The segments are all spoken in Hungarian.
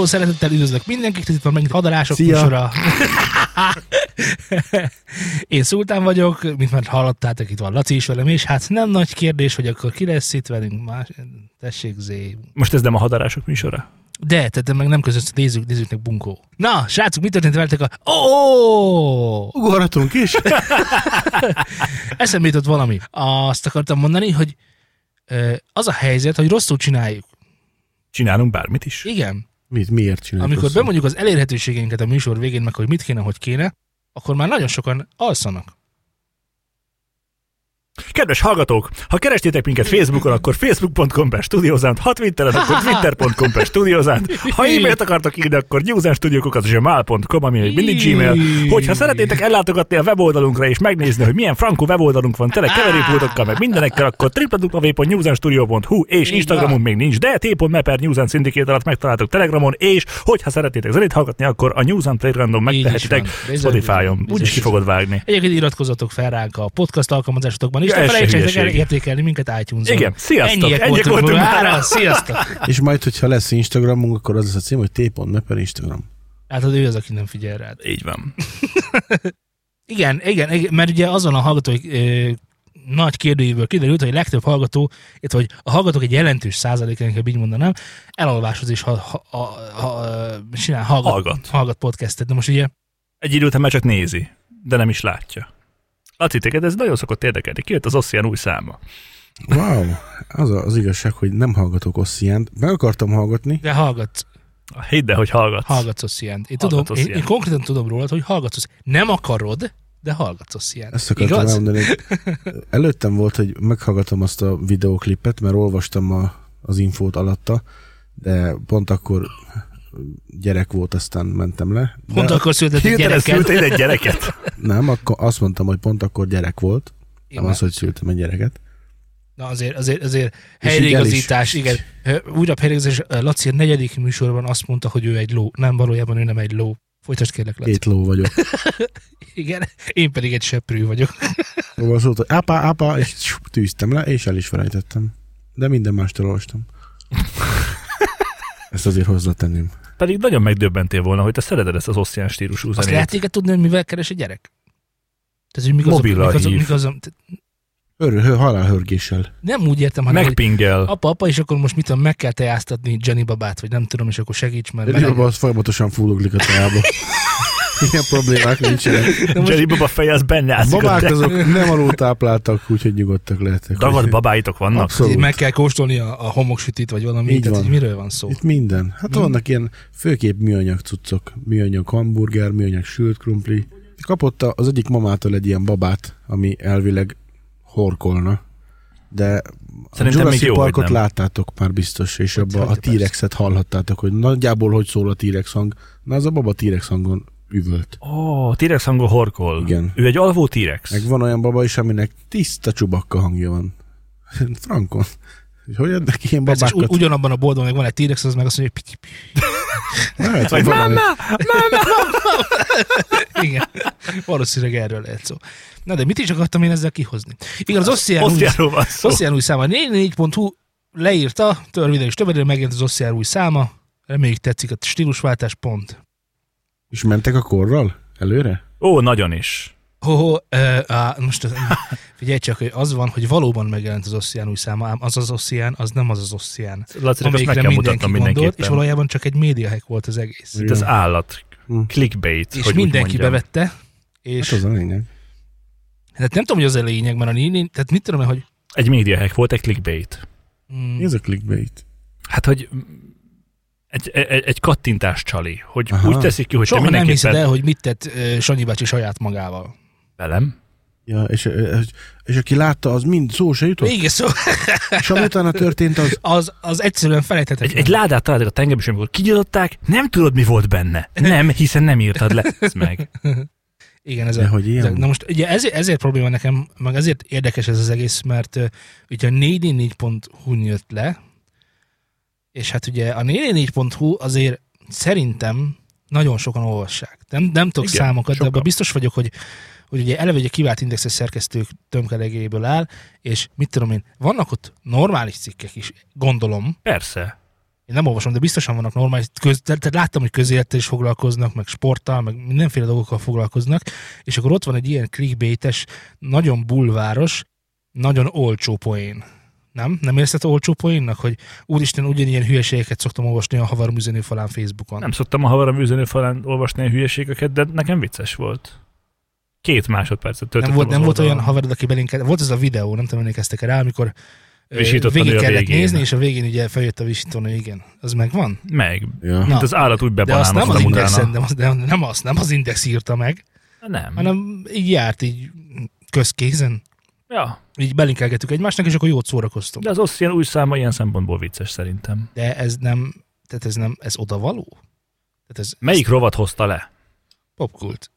akaró szeretettel üdvözlök mindenkit, itt van megint hadarások Szia. műsora. Én Szultán vagyok, mint már hallottátok, itt van Laci is velem, és hát nem nagy kérdés, hogy akkor ki lesz itt velünk más. Tessék, Zé. Most ez nem a hadarások műsora? De, tehát meg nem között, nézzük, nézzük meg bunkó. Na, srácok, mit történt veletek a... Ó! Oh! Ugorhatunk is? Eszembe jutott valami. Azt akartam mondani, hogy az a helyzet, hogy rosszul csináljuk. Csinálunk bármit is. Igen. Mit, miért csináljuk Amikor bemondjuk az elérhetőségeinket a műsor végén, meg hogy mit kéne, hogy kéne, akkor már nagyon sokan alszanak. Kedves hallgatók, ha kerestétek minket Facebookon, akkor facebook.com per studiozánt, ha Twitteren, akkor twitter.com per studiozánt, ha e-mailt akartok írni, akkor newsandstudiokokat gmail.com, ami még mindig gmail. Hogyha szeretnétek ellátogatni a weboldalunkra és megnézni, hogy milyen frankó weboldalunk van tele keverőpultokkal, meg mindenekkel, akkor www.newsandstudio.hu és Instagramon még nincs, de t.me per News and Syndicate alatt megtaláltok Telegramon, és hogyha szeretnétek zenét hallgatni, akkor a News and Playgroundon is megtehetitek Spotify-on. Úgyis ki fogod vágni. Egyébként iratkozzatok fel ránk a podcast alkalmazásotokban, és ne felejtsétek el értékelni minket iTunes-on. Igen, sziasztok! Ennyiek, Ennyiek voltunk, voltunk mára. Sziasztok! És majd, hogyha lesz Instagramunk, akkor az lesz a cím, hogy t.me per Instagram. Hát az ő az, aki nem figyel rád. Így van. Igen, igen, igen, mert ugye azon a hallgatói ö, nagy kérdőjéből kiderült, hogy a legtöbb hallgató, itt hogy a hallgatók egy jelentős százaléka, inkább így mondanám, elalváshoz is ha, ha, ha, ha, csinál, hallgat, Hallgat. hallgat podcastet. De most ugye Egy idő után már csak nézi, de nem is látja. Laci, téged ez nagyon szokott érdekelni. Kijött az Ossian új száma. Wow, az a, az igazság, hogy nem hallgatok Ossiánt. Meg akartam hallgatni, de hallgatsz, Hidd el, hogy hallgatsz. hallgatsz Ossiánt. Én, Hallgatsz tudom, én, én, Ossiánt. konkrétan tudom rólad, hogy hallgatsz Ossiánt. Nem akarod, de hallgatsz Ossiánt. ezt akartam Igaz? elmondani. Előttem volt, hogy meghallgatom azt a videóklipet, mert olvastam a, az infót alatta, de pont akkor gyerek volt, aztán mentem le. De Pont akkor született egy szültél egy gyereket. Nem, akkor azt mondtam, hogy pont akkor gyerek volt. Nem Igen. az, hogy szültem egy gyereket. Na azért, azért, azért helyreigazítás, el igen. Újabb helyreigazítás, Laci a negyedik műsorban azt mondta, hogy ő egy ló. Nem, valójában ő nem egy ló. Folytasd kérlek, Laci. Két ló vagyok. Igen, én pedig egy seprű vagyok. Szóval szólt, hogy apa, apa, és tűztem le, és el is felejtettem. De minden mást olvastam. Ezt azért hozzátenném. Pedig nagyon megdöbbentél volna, hogy te szereted ezt az Ossian stílusú Azt zenét. lehet téged tudni, hogy mivel keres a gyerek? Tehát, hogy mik azok, mik azok, mik azok, hör, halálhörgéssel. nem úgy értem, hanem, Megpingel. apa, apa, és akkor most mit tudom, meg kell tejáztatni Jenny babát, vagy nem tudom, és akkor segíts, mert meleg. Baba az folyamatosan fulloglik a teába. Ilyen problémák nincsenek. Jerry Baba feje az benne A a babák azok nem alul tápláltak, úgyhogy nyugodtak lehetek. Úgyhogy babáitok vannak? Abszolút. Meg kell kóstolni a, a homoksütit, vagy valami, Így tehát van. hogy miről van szó. Itt minden. Hát vannak ilyen főképp műanyag cuccok. Műanyag hamburger, műanyag sült krumpli. Kapott a- az egyik mamától egy ilyen babát, ami elvileg horkolna. De Szerintem a Jurassic még jó, Parkot nem. láttátok már biztos, és abba a hagyja, T-rexet hallhattátok, hogy nagyjából hogy szól a T-rex hang. Na, az a baba T-rex hangon üvölt. Ó, oh, T-rex hangon horkol. Igen. Ő egy alvó T-rex. Meg van olyan baba is, aminek tiszta csubakka hangja van. Frankon. Hogy adnak ilyen Persze, babákat? u- ugyanabban a boltban meg van egy T-rex, az meg azt mondja, hogy Lehet, hogy valami- Igen, valószínűleg erről lehet szó. Na de mit is akartam én ezzel kihozni? Igen, az Ossian új, száma 4.hu leírta, törvényen és többedre megjelent az Ossian új száma, reméljük tetszik a stílusváltás, pont. És mentek a korral? Előre? Ó, nagyon is. Ho, ho, uh, á, most az, figyelj csak, hogy az van, hogy valóban megjelent az Ossian új száma, ám az az Ossian, az nem az az Ossian, Laci, azt meg kell mutatnom gondolt, és valójában csak egy média hack volt az egész. Itt az állat. Hm. Clickbait, És hogy mindenki bevette, és Hát az a lényeg. hát nem tudom, hogy az a lényeg, mert a néni, tehát mit tudom, hogy Egy média hack volt, egy clickbait. mm, Mi ez a clickbait? Hát, hogy egy, egy, egy kattintás csali, hogy Aha. úgy teszik ki, hogy Soha te nem hiszed mindenképpen el, hogy mit tett uh, Sanyi bácsi saját magával. velem. Ja, és, és, és aki látta, az mind szó se jutott? Igen, szó, És ami utána történt, az az, az egyszerűen Egy, felejthetetlen. egy ládát találtak a tengerben, és amikor kinyitották, nem tudod, mi volt benne. Nem, hiszen nem írtad le. Ez meg. Igen, ez De a, hogy ilyen? ezek- Na most ugye ezért, ezért probléma nekem, meg ezért érdekes ez az egész, mert uh, ugye a 444.hu jött le, és hát ugye a 444.hu azért szerintem nagyon sokan olvassák. Nem, nem tudok Igen, számokat, de sokan. abban biztos vagyok, hogy, hogy ugye eleve egy kivált indexes szerkesztők tömkelegéből áll, és mit tudom én, vannak ott normális cikkek is, gondolom, Persze. én nem olvasom, de biztosan vannak normális, köz, tehát láttam, hogy közélettel is foglalkoznak, meg sporttal, meg mindenféle dolgokkal foglalkoznak, és akkor ott van egy ilyen clickbaites, nagyon bulváros, nagyon olcsó poén. Nem? Nem érzed olcsó poénnak, hogy úristen, ugyanilyen hülyeségeket szoktam olvasni a havarom üzenőfalán Facebookon. Nem szoktam a havarom üzenőfalán olvasni a hülyeségeket, de nekem vicces volt. Két másodpercet töltöttem nem volt, nem volt olyan haverod, aki belinket, volt ez a videó, nem tudom, emlékeztek rá, amikor ö, Visítottad végig kellett végén. nézni, és a végén ugye feljött a visítón, hogy igen, az megvan. Meg. Ja. Na. Na. Az állat úgy De azt nem az Index, nem, az, nem, nem, az, nem az Index írta meg, Nem. hanem így járt így közkézen. Ja, Így belinkelgettük egymásnak, és akkor jót szórakoztunk. de az ossz ilyen új száma ilyen szempontból vicces szerintem. De ez nem, tehát ez nem, ez odavaló? Tehát ez, Melyik ez rovat hozta le? popkult?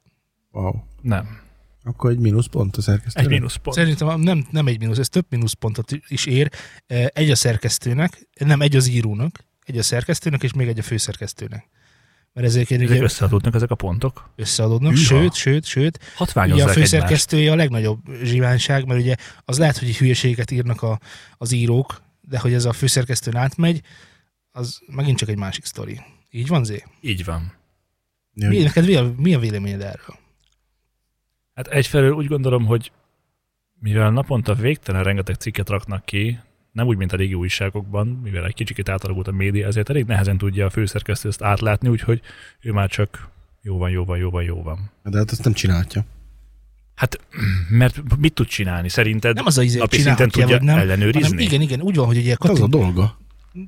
Wow. Nem. Akkor egy mínuszpont a szerkesztő. Egy mínuszpont. Szerintem nem, nem egy mínusz, ez több mínuszpontot is ér. Egy a szerkesztőnek, nem egy az írónak, egy a szerkesztőnek, és még egy a főszerkesztőnek. Mert ezek Ezek ugye összeadódnak ezek a pontok. összeadódnak, Hűha. sőt, sőt, sőt, ugye a Hatványozzák egymást. főszerkesztője a legnagyobb zsiványság, mert ugye az lehet, hogy hülyeséget írnak a, az írók, de hogy ez a főszerkesztőn átmegy, az megint csak egy másik sztori. Így van, Zé? Így van. Mi, neked mi a, mi a véleményed erről? Hát egyfelől úgy gondolom, hogy mivel naponta végtelen rengeteg cikket raknak ki, nem úgy, mint a régi újságokban, mivel egy kicsit átalakult a média, ezért elég nehezen tudja a főszerkesztő ezt átlátni, úgyhogy ő már csak jó van, jó van, jó van, jó van. De hát azt nem csinálja. Hát, mert mit tud csinálni? Szerinted Nem az a izé, napi szinten tudja nem, ellenőrizni? hanem igen, igen, úgy van, hogy ugye Hát az a dolga.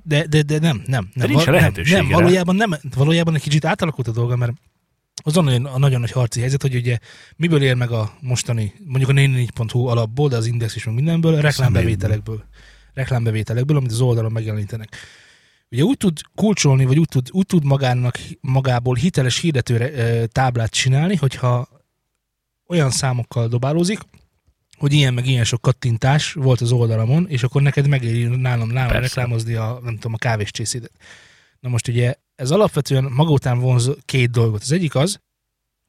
de, de, de nem, nem. nem, nincs val- lehetősége nem, rá. valójában, nem, valójában egy kicsit átalakult a dolga, mert az a nagyon, a nagyon nagy harci helyzet, hogy ugye miből él meg a mostani, mondjuk a 4.hu alapból, de az Index is meg mindenből, reklámbevételekből. Reklámbevételekből, amit az oldalon megjelenítenek. Ugye úgy tud kulcsolni, vagy úgy tud, úgy tud magának, magából hiteles hirdetőre ö, táblát csinálni, hogyha olyan számokkal dobálózik, hogy ilyen meg ilyen sok kattintás volt az oldalamon, és akkor neked megéri nálam, nálam Persze. reklámozni a, nem tudom, a kávéscsészédet. Na most ugye ez alapvetően maga után vonz két dolgot. Az egyik az,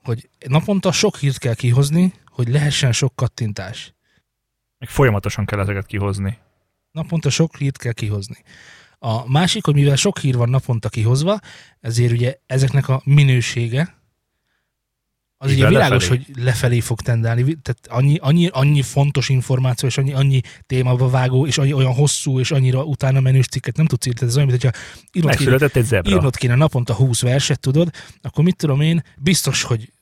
hogy naponta sok hírt kell kihozni, hogy lehessen sok kattintás. Meg folyamatosan kell ezeket kihozni. Naponta sok hírt kell kihozni. A másik, hogy mivel sok hír van naponta kihozva, ezért ugye ezeknek a minősége, az Így ugye világos, lefelé. hogy lefelé fog tendálni. Tehát annyi, annyi, annyi fontos információ, és annyi, annyi témába vágó, és annyi, olyan hosszú, és annyira utána menős cikket nem tudsz írni. Tehát ez olyan, mint hogyha írnod kéne, Megszületett egy zebra. írnod kéne naponta 20 verset, tudod, akkor mit tudom én, biztos, hogy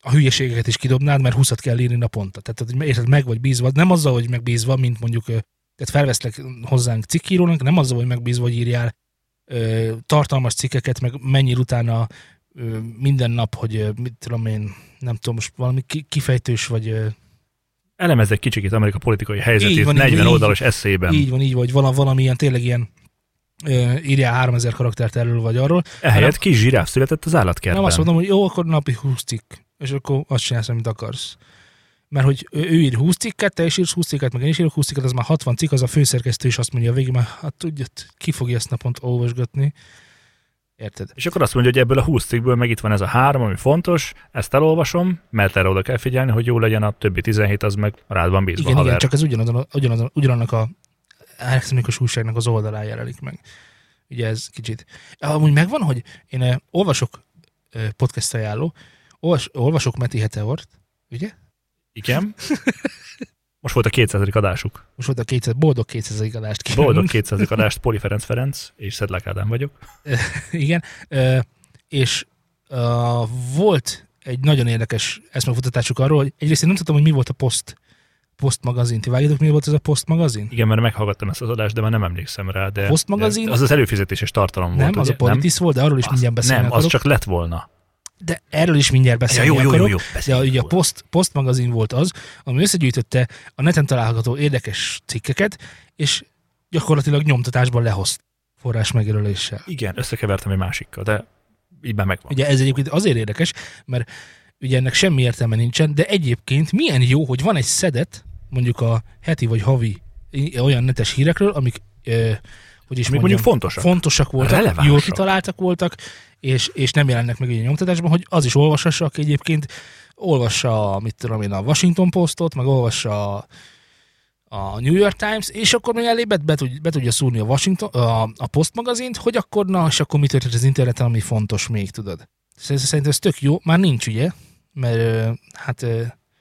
a hülyeségeket is kidobnád, mert 20 kell írni naponta. Tehát érted, meg vagy bízva, nem azzal, hogy megbízva, mint mondjuk, tehát felveszlek hozzánk cikkírónak, nem azzal, hogy megbízva, hogy írjál ö, tartalmas cikkeket, meg mennyire utána ö, minden nap, hogy ö, mit tudom én, nem tudom, most valami ki- kifejtős, vagy ö, Elemezz egy kicsikét Amerika politikai helyzetét Így van, így 40 van, így- oldalas eszélyben. így van, így vagy vala, valamilyen tényleg ilyen ö, írjál 3000 karaktert erről vagy arról, Ehelyett kis zsiráf született az állatkertben. Nem azt mondom, hogy jó, akkor napi 20 cikk, és akkor azt csinálsz, amit akarsz. Mert hogy ő, ír 20 cikket, te is írsz 20 cikket, meg én is írok 20 cikket, az már 60 cikk, az a főszerkesztő is azt mondja a végén, már hát tudja, ki fogja ezt naponta olvasgatni. Érted? És akkor azt mondja, hogy ebből a 20 cikkből meg itt van ez a három, ami fontos, ezt elolvasom, mert erre oda kell figyelni, hogy jó legyen, a többi 17 az meg rád van bízva. Igen, haver. igen, csak ez ugyanazon, ugyanazon, ugyanannak a elektronikus újságnak az oldalán jelenik meg. Ugye ez kicsit. Amúgy megvan, hogy én eh, olvasok eh, podcast ajánló, olvas, olvasok Meti Heteort, ugye? Igen. Most volt a 200. adásuk. Most volt a 200, boldog 200 adást kívánunk. Boldog 200. adást, Poli Ferenc Ferenc és Szedlák Ádám vagyok. Igen, és volt egy nagyon érdekes eszmefutatásuk arról, hogy egyrészt én nem tudtam, hogy mi volt a Post, Post magazin. Ti vágjátok, mi volt ez a Post magazin? Igen, mert meghallgattam ezt az adást, de már nem emlékszem rá. De, Post magazin? de Az az előfizetéses tartalom volt. Nem, az ugye? a Politis volt, de arról is Az- mindjárt beszélni Nem, az akarok. csak lett volna. De erről is mindjárt beszélni akarok. De beszéljünk ugye a. Post, Post magazin volt az, ami összegyűjtötte a neten található érdekes cikkeket, és gyakorlatilag nyomtatásban lehozt forrás megjelöléssel. Igen, összekevertem egy másikkal, de így már megvan. Ugye ez egyébként azért érdekes, mert ugye ennek semmi értelme nincsen, de egyébként milyen jó, hogy van egy szedet, mondjuk a heti vagy havi olyan netes hírekről, amik, ö, hogy is Amik mondjam, mondjuk fontosak. fontosak voltak, Relevánsak. jól kitaláltak voltak, és, és nem jelennek meg egy nyomtatásban, hogy az is olvashassa, aki egyébként olvassa, mit tudom én, a Washington Postot, meg olvassa a, a New York Times, és akkor még elé be, tud, be tudja szúrni a Washington, a, a Post magazint, hogy akkor na, és akkor mi történt az interneten, ami fontos még, tudod. Szerintem ez tök jó, már nincs ugye, mert hát,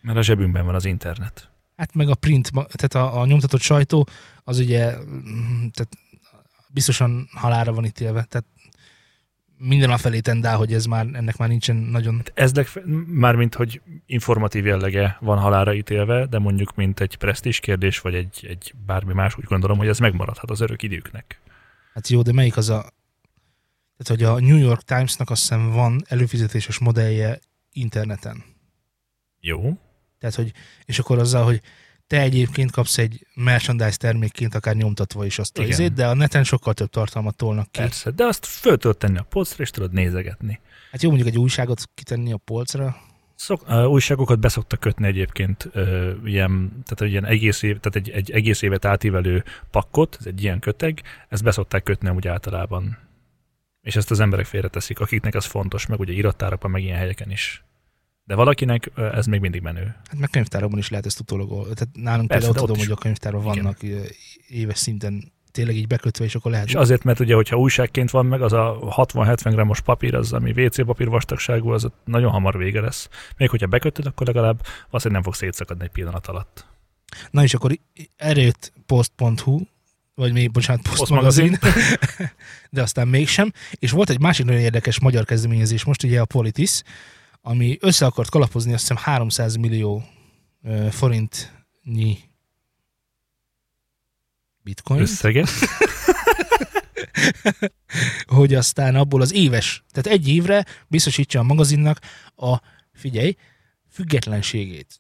Mert a zsebünkben van az internet. hát meg a print, tehát a, a nyomtatott sajtó, az ugye mm, tehát biztosan halára van ítélve, tehát minden a felé tendál, hogy ez már, ennek már nincsen nagyon Ez legfe- mármint, hogy informatív jellege van halára ítélve, de mondjuk mint egy presztis kérdés, vagy egy, egy bármi más, úgy gondolom, hogy ez megmaradhat az örök időknek. Hát jó, de melyik az a... Tehát, hogy a New York Times-nak azt hiszem van előfizetéses modellje interneten. Jó. Tehát, hogy, és akkor azzal, hogy te egyébként kapsz egy merchandise termékként, akár nyomtatva is azt a izét, de a neten sokkal több tartalmat tolnak ki. Persze, de azt föl tudod tenni a polcra, és tudod nézegetni. Hát jó, mondjuk egy újságot kitenni a polcra. Szok, uh, újságokat beszoktak kötni egyébként uh, ilyen, tehát ilyen egész, év, tehát egy, egy egész évet átívelő pakkot, ez egy ilyen köteg, ezt beszokták kötni úgy általában. És ezt az emberek félreteszik, akiknek ez fontos, meg ugye irattárakban, meg ilyen helyeken is. De valakinek ez még mindig menő. Hát meg könyvtárokban is lehet ezt utólag. Tehát nálunk Persze, például tudom, hogy a könyvtárban vannak éves szinten tényleg így bekötve, és akkor lehet. És azért, mert ugye, hogyha újságként van meg, az a 60-70 grammos papír, az, ami WC papír vastagságú, az nagyon hamar vége lesz. Még hogyha bekötöd, akkor legalább valószínűleg nem fog szétszakadni egy pillanat alatt. Na és akkor erre jött post.hu, vagy még, bocsánat, Post, Post magazin, de aztán mégsem. És volt egy másik nagyon érdekes magyar kezdeményezés most, ugye a Politis, ami össze akart kalapozni azt hiszem 300 millió forintnyi bitcoin, Összeget. hogy aztán abból az éves, tehát egy évre biztosítsa a magazinnak a, figyelj, függetlenségét.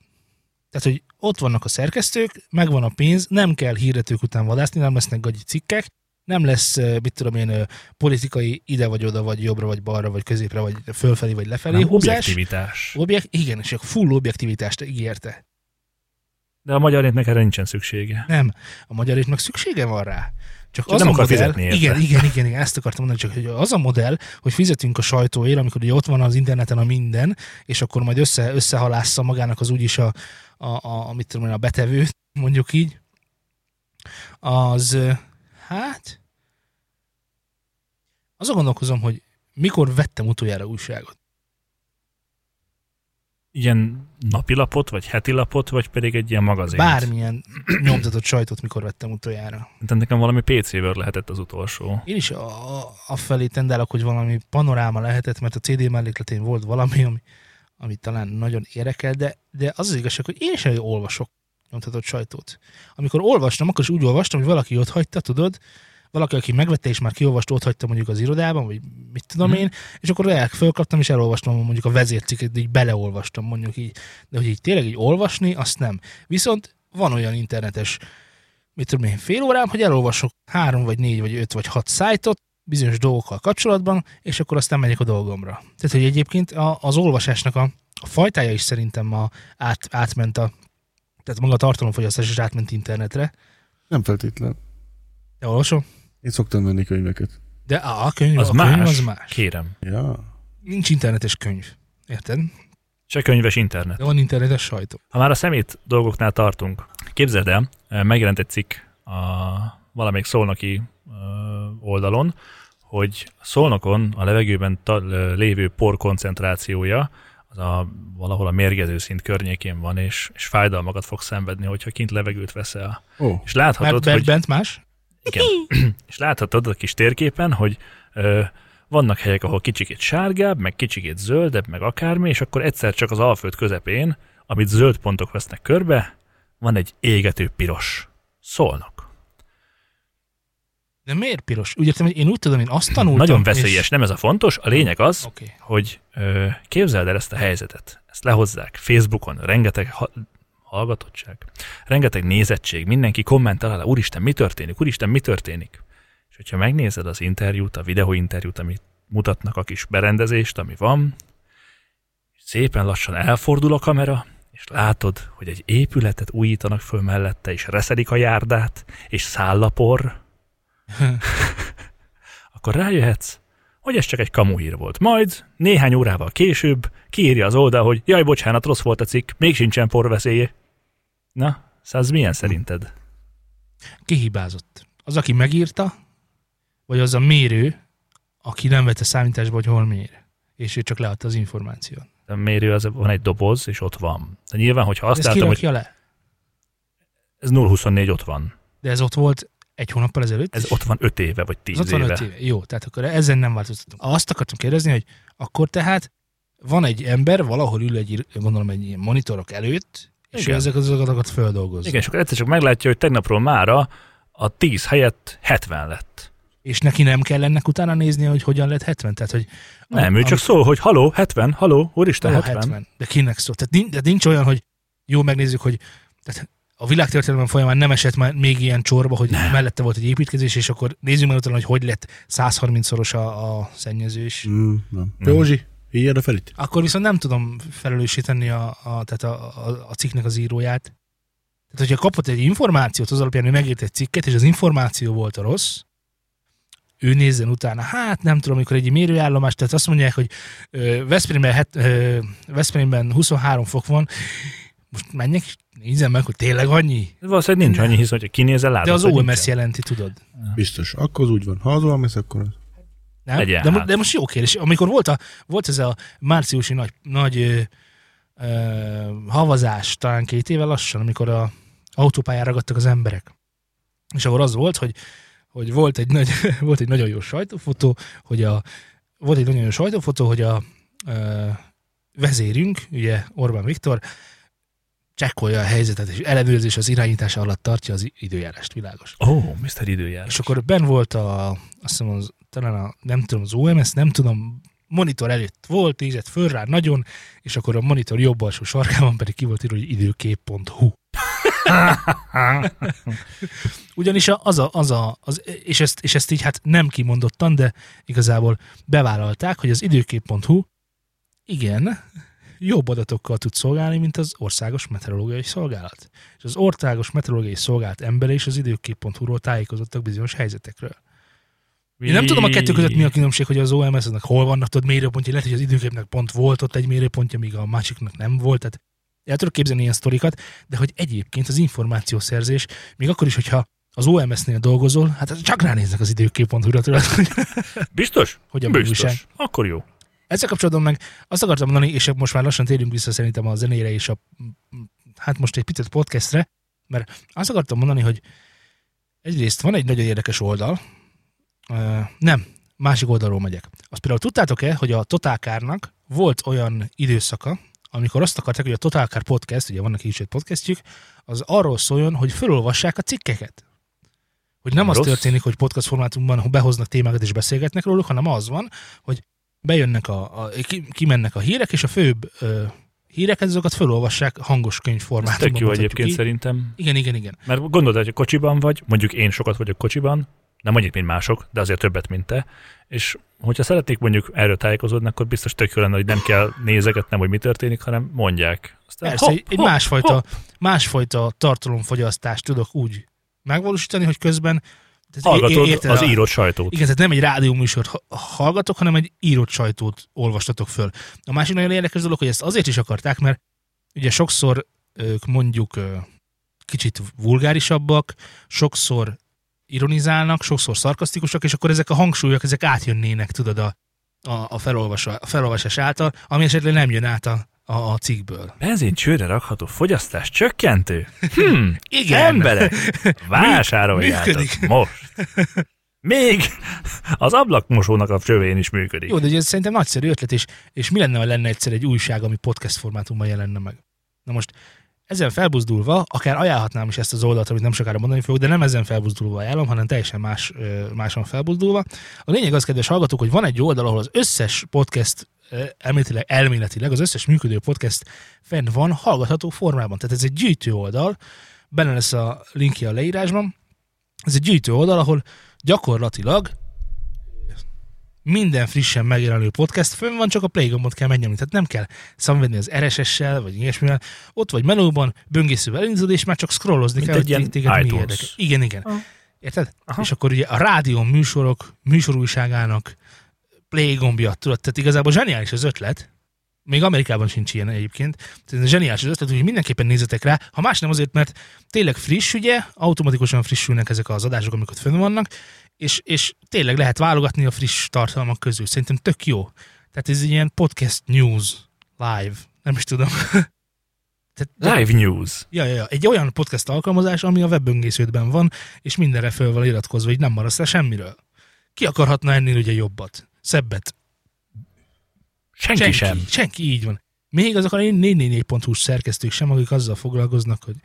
Tehát, hogy ott vannak a szerkesztők, megvan a pénz, nem kell hirdetők után vadászni, nem lesznek gagyi cikkek, nem lesz, mit tudom én, politikai ide vagy oda, vagy jobbra, vagy balra, vagy középre, vagy fölfelé, vagy lefelé Nem, húzás. objektivitás. Objekt, igen, és full objektivitást ígérte. De a magyar népnek erre nincsen szüksége. Nem, a magyarítnak szüksége van rá. Csak, Csak az nem a akar modell, fizetni érte. igen, igen, igen, igen, ezt akartam mondani, csak hogy az a modell, hogy fizetünk a sajtóért, amikor ugye ott van az interneten a minden, és akkor majd össze, összehalásza magának az úgyis a, a, a, a, mit tudom én, a betevőt, mondjuk így, az, hát, azon gondolkozom, hogy mikor vettem utoljára újságot. Ilyen napilapot, vagy hetilapot, vagy pedig egy ilyen magazint. Bármilyen nyomtatott sajtót mikor vettem utoljára. De nekem valami PC Word lehetett az utolsó. Én is a, a, a felé tendálok, hogy valami panoráma lehetett, mert a CD mellékletén volt valami, ami, ami talán nagyon érdekel, de, de az az igazság, hogy én sem olvasok nyomtatott sajtót. Amikor olvastam, akkor is úgy olvastam, hogy valaki ott hagyta, tudod, valaki, aki megvette és már kiolvasta, ott hagyta mondjuk az irodában, vagy mit tudom Mhm. én, és akkor el, fölkaptam és elolvastam mondjuk a vezércikket, így beleolvastam mondjuk így, de hogy így tényleg így olvasni, azt nem. Viszont van olyan internetes, mit tudom én, fél órám, hogy elolvasok három, vagy négy, vagy öt, vagy hat szájtot, bizonyos dolgokkal kapcsolatban, és akkor aztán megyek a dolgomra. Tehát, hogy egyébként a, az olvasásnak a, a fajtája is szerintem a, át, átment a, tehát maga a tartalomfogyasztás is átment internetre. Nem feltétlen. Te olvasom? Én szoktam venni könyveket. De á, a könyv, Az a könyv más. az más. Kérem. Ja. Nincs internetes könyv. Érted? Se könyves internet. De van internetes sajtó. Ha már a szemét dolgoknál tartunk, képzeld el, megjelent egy cikk a valamelyik szolnoki oldalon, hogy Szolnokon a levegőben lévő por koncentrációja az a, valahol a mérgező szint környékén van, és, és fájdalmakat fog szenvedni, hogyha kint levegőt veszel. Ó, És Mert láthatod, bent, hogy, bent más? igen, és láthatod a kis térképen, hogy ö, vannak helyek, ahol kicsikét sárgább, meg kicsikét zöldebb, meg akármi, és akkor egyszer csak az alföld közepén, amit zöld pontok vesznek körbe, van egy égető piros. Szólnak. De miért piros? Úgy értem, hogy én úgy tudom, én azt tanultam. Nagyon és- veszélyes, nem ez a fontos. A lényeg az. Okay. hogy ö, képzeld el ezt a helyzetet. Ezt lehozzák Facebookon, rengeteg ha- hallgatottság, rengeteg nézettség, mindenki kommentel alá, úristen, mi történik, úristen, mi történik. És hogyha megnézed az interjút, a videóinterjút, amit mutatnak a kis berendezést, ami van, szépen lassan elfordul a kamera, és látod, hogy egy épületet újítanak föl mellette, és reszedik a járdát, és szállapor, akkor rájöhetsz, hogy ez csak egy kamuhír volt. Majd néhány órával később kiírja az oldal, hogy jaj, bocsánat, rossz volt a cikk, még sincsen porveszélye. Na, ez milyen szerinted? Ki hibázott? Az, aki megírta, vagy az a mérő, aki nem vette számításba, hogy hol mér. És ő csak leadta az információt. A mérő az van egy doboz, és ott van. De nyilván, hogyha azt Ezt látom, hogy le? ez 024 ott van. De ez ott volt egy hónappal ezelőtt? Ez ott van 5 éve, vagy 10 Az ott van éve. öt éve. Jó, tehát akkor ezen nem változtatunk. Azt akartam kérdezni, hogy akkor tehát van egy ember, valahol ül egy, gondolom egy monitorok előtt, és Igen. ő ezek az adatokat földolgozza. Igen, és akkor egyszer csak meglátja, hogy tegnapról mára a 10 helyett 70 lett. És neki nem kell ennek utána nézni, hogy hogyan lett 70? Tehát, hogy Nem, ő am- csak szól, hogy haló, 70, haló, úristen, Ahol 70. 70. De kinek szól? Tehát nincs, de nincs olyan, hogy jó, megnézzük, hogy tehát a világtörténelem folyamán nem esett már még ilyen csorba, hogy nem. mellette volt egy építkezés, és akkor nézzük meg utána, hogy hogy lett 130-szoros a, a szennyezés. Mm, nem. Józsi, írjad a felit. Akkor viszont nem tudom felelősíteni a, a, tehát a, a, a cikknek az íróját. Tehát, hogyha kapott egy információt, az alapján, hogy megírt egy cikket, és az információ volt a rossz, ő nézzen utána, hát nem tudom, amikor egy mérőállomás, tehát azt mondják, hogy ö, Veszprémben, het, ö, Veszprémben 23 fok van, most menjek, és nézzem meg, hogy tényleg annyi. Valószínűleg nincs annyi, hiszen, hogyha kinézel, látod, De az OMS nincsen. jelenti, tudod. Biztos. Akkor az úgy van. Ha az OMS, akkor az. Nem? Legyen De, hát. de most jó kérdés. Amikor volt, a, volt ez a márciusi nagy, nagy ö, ö, havazás, talán két éve lassan, amikor a autópályára ragadtak az emberek. És akkor az volt, hogy, hogy volt, egy nagy, volt egy nagyon jó sajtófotó, hogy a, volt egy nagyon jó sajtófotó, hogy a ö, vezérünk, ugye Orbán Viktor, csekkolja a helyzetet, és ellenőrzés az irányítása alatt tartja az időjárást, világos. Ó, oh, Mr. Időjárás. És akkor ben volt a, azt hiszem, az, talán a, nem tudom, az OMS, nem tudom, monitor előtt volt, nézett föl rá nagyon, és akkor a monitor jobb alsó sarkában pedig ki volt írva, hogy időkép.hu. Ugyanis az a, az a, az, és, ezt, és ezt így hát nem kimondottan, de igazából bevállalták, hogy az időkép.hu igen, jobb adatokkal tud szolgálni, mint az Országos Meteorológiai Szolgálat. És az Országos Meteorológiai Szolgálat embere és az időkép.hu-ról tájékozottak bizonyos helyzetekről. Én nem tudom a kettő között mi a különbség, hogy az OMS-nek hol vannak, tudod, mérőpontja, lehet, hogy az időképnek pont volt ott egy mérőpontja, míg a másiknak nem volt. Tehát el tudok képzelni ilyen sztorikat, de hogy egyébként az információszerzés, még akkor is, hogyha az OMS-nél dolgozol, hát csak ránéznek az időkép.hu-ra, Biztos? hogy a. Biztos. Akkor jó. Ezzel kapcsolatban meg azt akartam mondani, és most már lassan térünk vissza szerintem a zenére és a, hát most egy picit podcastre, mert azt akartam mondani, hogy egyrészt van egy nagyon érdekes oldal, uh, nem, másik oldalról megyek. Azt például tudtátok-e, hogy a Totálkárnak volt olyan időszaka, amikor azt akarták, hogy a Totálkár podcast, ugye vannak is egy podcastjük, az arról szóljon, hogy felolvassák a cikkeket. Hogy nem az Rossz. történik, hogy podcast formátumban behoznak témákat és beszélgetnek róluk, hanem az van, hogy bejönnek a, a ki, kimennek a hírek, és a főbb ö, híreket, azokat felolvassák hangos könyv Ez tök jó egyébként így. szerintem. Igen, igen, igen. Mert gondolod, hogy kocsiban vagy, mondjuk én sokat vagyok kocsiban, nem annyit, mint mások, de azért többet, mint te, és hogyha szeretnék mondjuk erről tájékozódni, akkor biztos tök jó lenne, hogy nem kell nézegetnem, hogy mi történik, hanem mondják. Aztán Persze, hopp, egy, egy hopp, másfajta, hopp. másfajta tartalomfogyasztást tudok úgy megvalósítani, hogy közben tehát Hallgatod érted az a- írott sajtót. Igen, tehát nem egy rádióműsort ha- hallgatok, hanem egy írott sajtót olvastatok föl. A másik nagyon érdekes dolog, hogy ezt azért is akarták, mert ugye sokszor ők mondjuk kicsit vulgárisabbak, sokszor ironizálnak, sokszor szarkasztikusak, és akkor ezek a hangsúlyok, ezek átjönnének, tudod, a, a, a, felolvasa, a felolvasás által, ami esetleg nem jön át a, a, a cikkből. Benzin csőre rakható fogyasztás csökkentő? Hmm, Igen. emberek, vásároljátok most. Még az ablakmosónak a csövén is működik. Jó, de ez szerintem nagyszerű ötlet, és, és mi lenne, ha lenne egyszer egy újság, ami podcast formátumban jelenne meg? Na most ezen felbuzdulva, akár ajánlhatnám is ezt az oldalt, amit nem sokára mondani fogok, de nem ezen felbuzdulva ajánlom, hanem teljesen más, máson felbuzdulva. A lényeg az, kedves hallgatók, hogy van egy oldal, ahol az összes podcast elméletileg, elméletileg az összes működő podcast fenn van hallgatható formában. Tehát ez egy gyűjtő oldal, benne lesz a linkje a leírásban. Ez egy gyűjtő oldal, ahol gyakorlatilag minden frissen megjelenő podcast fönn van, csak a play gombot kell megnyomni. Tehát nem kell számvenni az RSS-sel, vagy ilyesmivel. Ott vagy menüben, böngészővel elindítod, és már csak scrollozni Mint kell, egy hogy téged mi érdekel. Igen, igen. Ah. Érted? Aha. És akkor ugye a rádió műsorok, műsorújságának play gombja, tudod, tehát igazából zseniális az ötlet, Még Amerikában sincs ilyen egyébként. Ez zseniális az ötlet, hogy mindenképpen nézzetek rá. Ha más nem azért, mert tényleg friss, ugye, automatikusan frissülnek ezek az adások, amik ott fönn vannak, és, és tényleg lehet válogatni a friss tartalmak közül. Szerintem tök jó. Tehát ez ilyen podcast news live. Nem is tudom. Tehát, Live news. Ja, ja, ja, egy olyan podcast alkalmazás, ami a webböngésződben van, és mindenre föl van iratkozva, hogy nem maradsz le semmiről. Ki akarhatna ennél ugye jobbat? Szebbet? Senki, senki sem. Senki, így van. Még azok a 444.hu szerkesztők sem, akik azzal foglalkoznak, hogy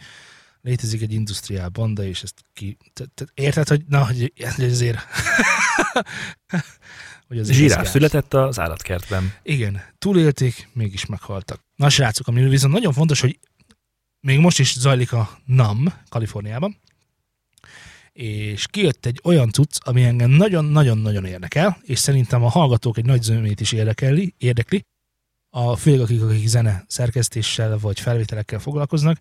létezik egy industriál banda, és ezt ki... Te, te, érted, hogy na, hogy hogy azért... hogy ez Zsiráf született az állatkertben. Igen, túlélték, mégis meghaltak. Na srácok, ami viszont nagyon fontos, hogy még most is zajlik a NAM Kaliforniában, és kijött egy olyan cucc, ami engem nagyon-nagyon-nagyon érdekel, és szerintem a hallgatók egy nagy zömét is érdekeli, érdekli, a főleg akik, akik zene szerkesztéssel vagy felvételekkel foglalkoznak,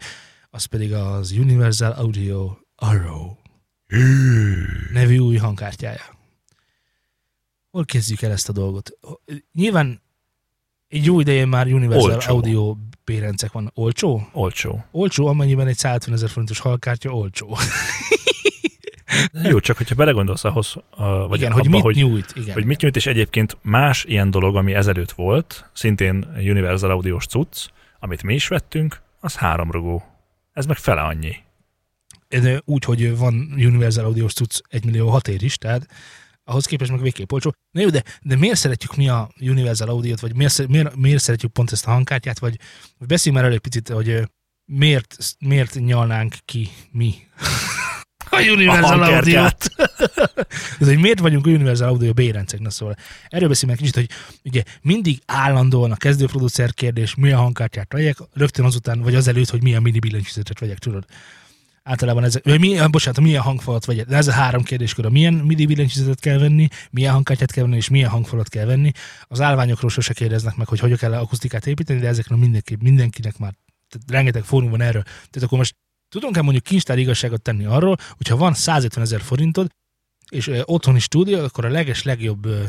az pedig az Universal Audio Arrow nevű új hangkártyája. Hol kezdjük el ezt a dolgot? Nyilván egy jó ideje már Universal Olcsó. Audio bérencek van. Olcsó? Olcsó. Olcsó, amennyiben egy 150 ezer forintos hallkártya olcsó. Jó, csak hogyha belegondolsz ahhoz, vagy igen, abba, hogy mit hogy, nyújt. Igen. hogy mit nyújt, és egyébként más ilyen dolog, ami ezelőtt volt, szintén Universal Audios cucc, amit mi is vettünk, az háromrugó. Ez meg fele annyi. De úgy, hogy van Universal Audio cucc 1 millió 6 ér is, tehát ahhoz képest meg végképp olcsó. Na jó, de, de miért szeretjük mi a Universal Audio-t, vagy miért, miért, miért szeretjük pont ezt a hangkártyát, vagy beszéljünk már elő egy picit, hogy miért, miért nyalnánk ki mi a Universal A hangkártyát. Ez, hogy miért vagyunk Universal Audio bérencek, na szóval. Erről beszélünk kicsit, hogy ugye mindig állandóan a kezdőproducer kérdés, milyen hangkártyát vegyek, rögtön azután, vagy azelőtt, hogy milyen mini billentyűzetet vegyek, tudod. Általában ezek, vagy milyen, bocsánat, milyen hangfalat vegyek. De ez a három kérdéskör, a milyen midi billentyűzetet kell venni, milyen hangkártyát kell venni, és milyen hangfalat kell venni. Az állványokról sose kérdeznek meg, hogy hogy kell akusztikát építeni, de ezekről mindenki, mindenkinek már tehát rengeteg fórum van erről. Tehát akkor most tudunk-e mondjuk kincstár igazságot tenni arról, hogyha van 150 ezer forintod, és ö, otthoni stúdió, akkor a leges legjobb ö,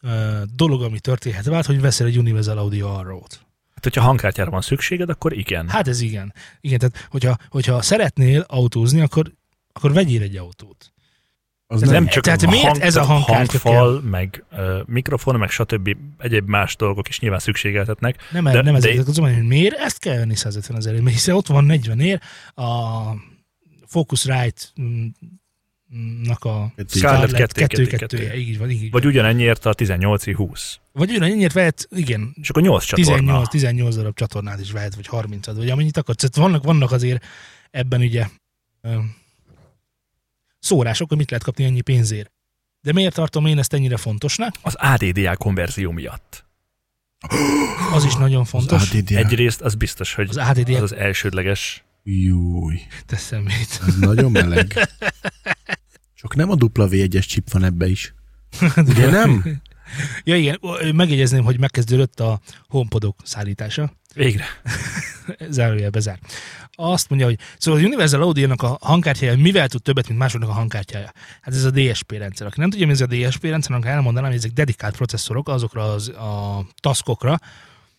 ö, dolog, ami történhet vált, hogy veszel egy Universal Audio Arrow-t. Hát, hogyha hangkártyára van szükséged, akkor igen. Hát ez igen. Igen, tehát hogyha, hogyha szeretnél autózni, akkor, akkor vegyél egy autót. Az ez nem, nem csak tehát a miért hang, ez a hangkártya hangfal, meg uh, mikrofon, meg stb. egyéb más dolgok is nyilván szükségeltetnek. Nem, De- de, nem de- ezért az hogy miért ezt kell venni 150 ezerért, mert hiszen ott van 40 ér a Focusrite-nak a Scarlett Scarlett 222. 2 így van, így van. Vagy ugyanennyiért a 18-20. Vagy ugyanennyit vehet, igen, És akkor 8 csatorna. 18, 18 darab csatornát is vehet, vagy 30 vagy amennyit akarsz. Tehát vannak, vannak azért ebben ugye szórások, hogy mit lehet kapni ennyi pénzért. De miért tartom én ezt ennyire fontosnak? Az ADDA konverzió miatt. Az is nagyon fontos. Az ADDA. Egyrészt az biztos, hogy Az ADD az az elsődleges. Júj, te szemét. ez nagyon meleg. Csak nem a W1-es chip van ebbe is. Ugye nem? Ja igen, megjegyezném, hogy megkezdődött a HomePodok szállítása. Végre. Zárójel bezár. Azt mondja, hogy szóval az Universal Audio-nak a hangkártyája mivel tud többet, mint másoknak a hangkártyája? Hát ez a DSP rendszer. Aki nem tudja, mi ez a DSP rendszer, annak elmondanám, hogy ezek dedikált processzorok azokra az, a taskokra,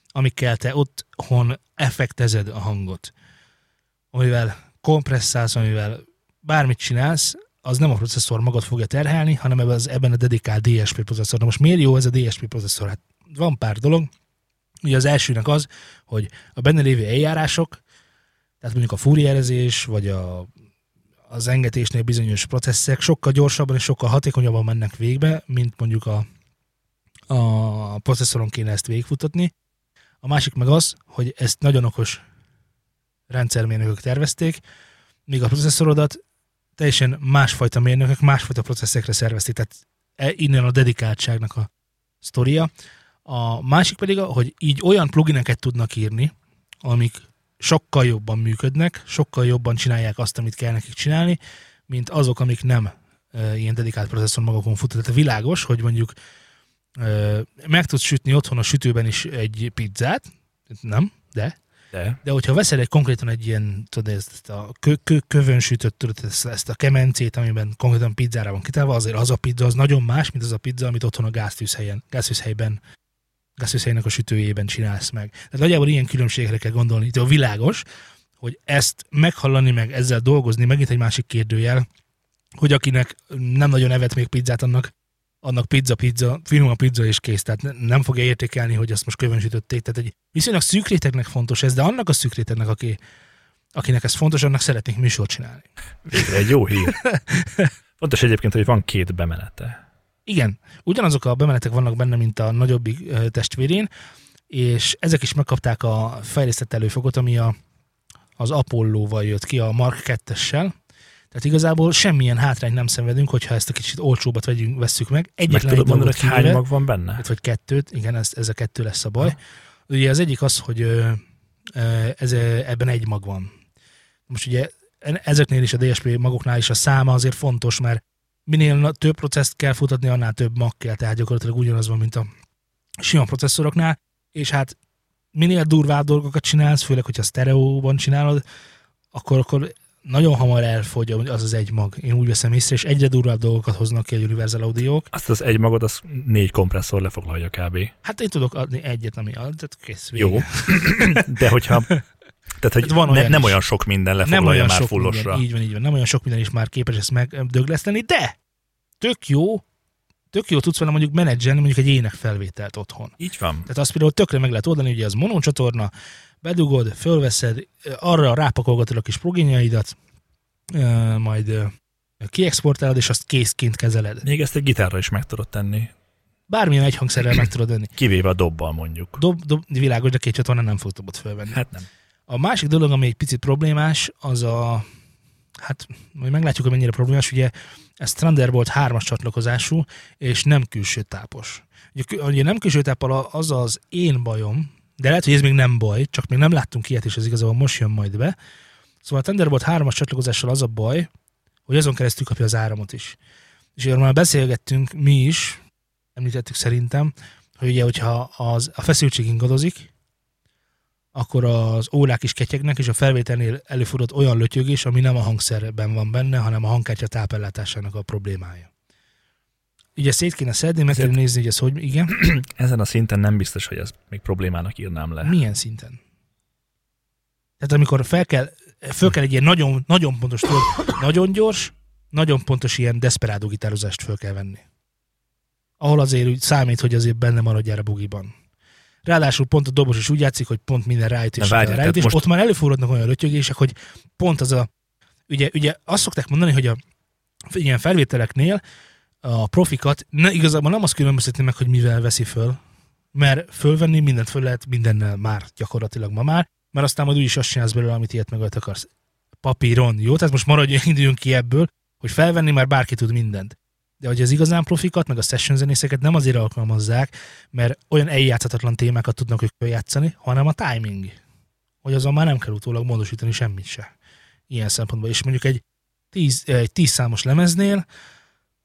amikkel te otthon effektezed a hangot. Amivel kompresszálsz, amivel bármit csinálsz, az nem a processzor magad fogja terhelni, hanem ebben, az, ebben a dedikált DSP processzor. Na most miért jó ez a DSP processzor? Hát van pár dolog. Ugye az elsőnek az, hogy a benne lévő eljárások, tehát mondjuk a fúrierezés, vagy a, az engetésnél bizonyos processzek sokkal gyorsabban és sokkal hatékonyabban mennek végbe, mint mondjuk a, a processzoron kéne ezt végigfutatni. A másik meg az, hogy ezt nagyon okos rendszermérnökök tervezték, míg a processzorodat teljesen másfajta mérnökök másfajta processzekre szervezték, tehát e- innen a dedikáltságnak a sztoria. A másik pedig, hogy így olyan plugineket tudnak írni, amik sokkal jobban működnek, sokkal jobban csinálják azt, amit kell nekik csinálni, mint azok, amik nem e, ilyen dedikált processzor magukon futnak. Tehát világos, hogy mondjuk e, meg tudsz sütni otthon a sütőben is egy pizzát, nem, de De de hogyha veszel egy konkrétan egy ilyen, tudod, ezt a kö, kö, kövön sütött, tudod, ezt, ezt a kemencét, amiben konkrétan pizzára van kitálva, azért az a pizza az nagyon más, mint az a pizza, amit otthon a gáztűzhelyen, gáztűzhelyben gázfűszerének a sütőjében csinálsz meg. Tehát nagyjából ilyen különbségekre kell gondolni. Itt a világos, hogy ezt meghallani, meg ezzel dolgozni, megint egy másik kérdőjel, hogy akinek nem nagyon evett még pizzát, annak, annak pizza, pizza, finom a pizza és kész. Tehát ne- nem fogja értékelni, hogy azt most kövön sütötték. Tehát egy viszonylag szűk rétegnek fontos ez, de annak a szűk rétegnek, aki, akinek ez fontos, annak szeretnénk műsort csinálni. Végre egy jó hír. Fontos egyébként, hogy van két bemenete. Igen, ugyanazok a bemenetek vannak benne, mint a nagyobbik testvérén, és ezek is megkapták a fejlesztett előfogot, ami a, az Apollo-val jött ki, a Mark 2-essel. Tehát igazából semmilyen hátrányt nem szenvedünk, hogyha ezt a kicsit olcsóbbat vegyünk, vesszük meg. Meg Egyetlen egy tudod mondani, hogy hány mag van benne? hát vagy kettőt, igen, ez, ez a kettő lesz a baj. Ugye az egyik az, hogy ez, ebben egy mag van. Most ugye ezeknél is a DSP magoknál is a száma azért fontos, mert minél több processzt kell futatni, annál több mag kell, tehát gyakorlatilag ugyanaz van, mint a sima processzoroknál, és hát minél durvább dolgokat csinálsz, főleg, hogyha sztereóban csinálod, akkor, akkor nagyon hamar elfogy az az egy mag. Én úgy veszem észre, és egyre durvább dolgokat hoznak ki a Universal Audio-k. Azt az egy magad, az négy kompresszor lefoglalja kb. Hát én tudok adni egyet, ami ad, tehát kész vége. Jó. De hogyha... Tehát, hogy Hát van ne, olyan nem is. olyan sok minden nem lefoglalja olyan már sok fullosra. minden, így van, így van. Nem olyan sok minden is már képes ezt megdögleszteni, de tök jó, tök jó tudsz vele mondjuk menedzselni mondjuk egy énekfelvételt otthon. Így van. Tehát azt például tökre meg lehet oldani, ugye az monocsatorna, bedugod, fölveszed, arra rápakolgatod a kis pluginjaidat, majd kiexportálod, és azt készként kezeled. Még ezt egy gitárra is meg tudod tenni. Bármilyen egy hangszerrel meg tudod venni. Kivéve a dobbal mondjuk. Dob, dob, világos, de két csatornán nem fog dobot fölvenni. Hát nem. A másik dolog, ami egy picit problémás, az a, hát majd meglátjuk, hogy mennyire problémás, ugye ez Thunderbolt 3-as csatlakozású, és nem külső tápos. Ugye, ugye nem külső táppal az az én bajom, de lehet, hogy ez még nem baj, csak még nem láttunk ilyet, és ez igazából most jön majd be. Szóval a Thunderbolt 3-as csatlakozással az a baj, hogy azon keresztül kapja az áramot is. És erről már beszélgettünk mi is, említettük szerintem, hogy ugye, hogyha az, a feszültség ingadozik, akkor az órák is ketyegnek, és a felvételnél előfordult olyan lötyögés, ami nem a hangszerben van benne, hanem a hangkártya tápellátásának a problémája. Ugye szét kéne szedni, meg kell nézni, hogy ez hogy, igen, Ezen a szinten nem biztos, hogy ezt még problémának írnám le. milyen szinten. Tehát amikor fel kell, föl kell egy ilyen nagyon, nagyon pontos, tudod, nagyon gyors, nagyon pontos ilyen desperado gitározást föl kell venni. Ahol azért úgy számít, hogy azért benne maradjál a bugiban. Ráadásul pont a dobos is úgy játszik, hogy pont minden rájt és, Na várjál, tehát és most- ott már előfordulnak olyan rötyögések, hogy pont az a... Ugye, ugye azt szokták mondani, hogy a ilyen felvételeknél a profikat ne, igazából nem azt különböztetni meg, hogy mivel veszi föl, mert fölvenni mindent föl lehet mindennel már gyakorlatilag ma már, mert aztán majd úgyis azt csinálsz belőle, amit ilyet meg akarsz. Papíron, jó? Tehát most maradjunk, induljunk ki ebből, hogy felvenni már bárki tud mindent. De hogy az igazán profikat, meg a session zenészeket nem azért alkalmazzák, mert olyan eljátszhatatlan témákat tudnak ők játszani, hanem a timing. Hogy azon már nem kell utólag módosítani semmit se. Ilyen szempontból. És mondjuk egy 10, egy 10 számos lemeznél,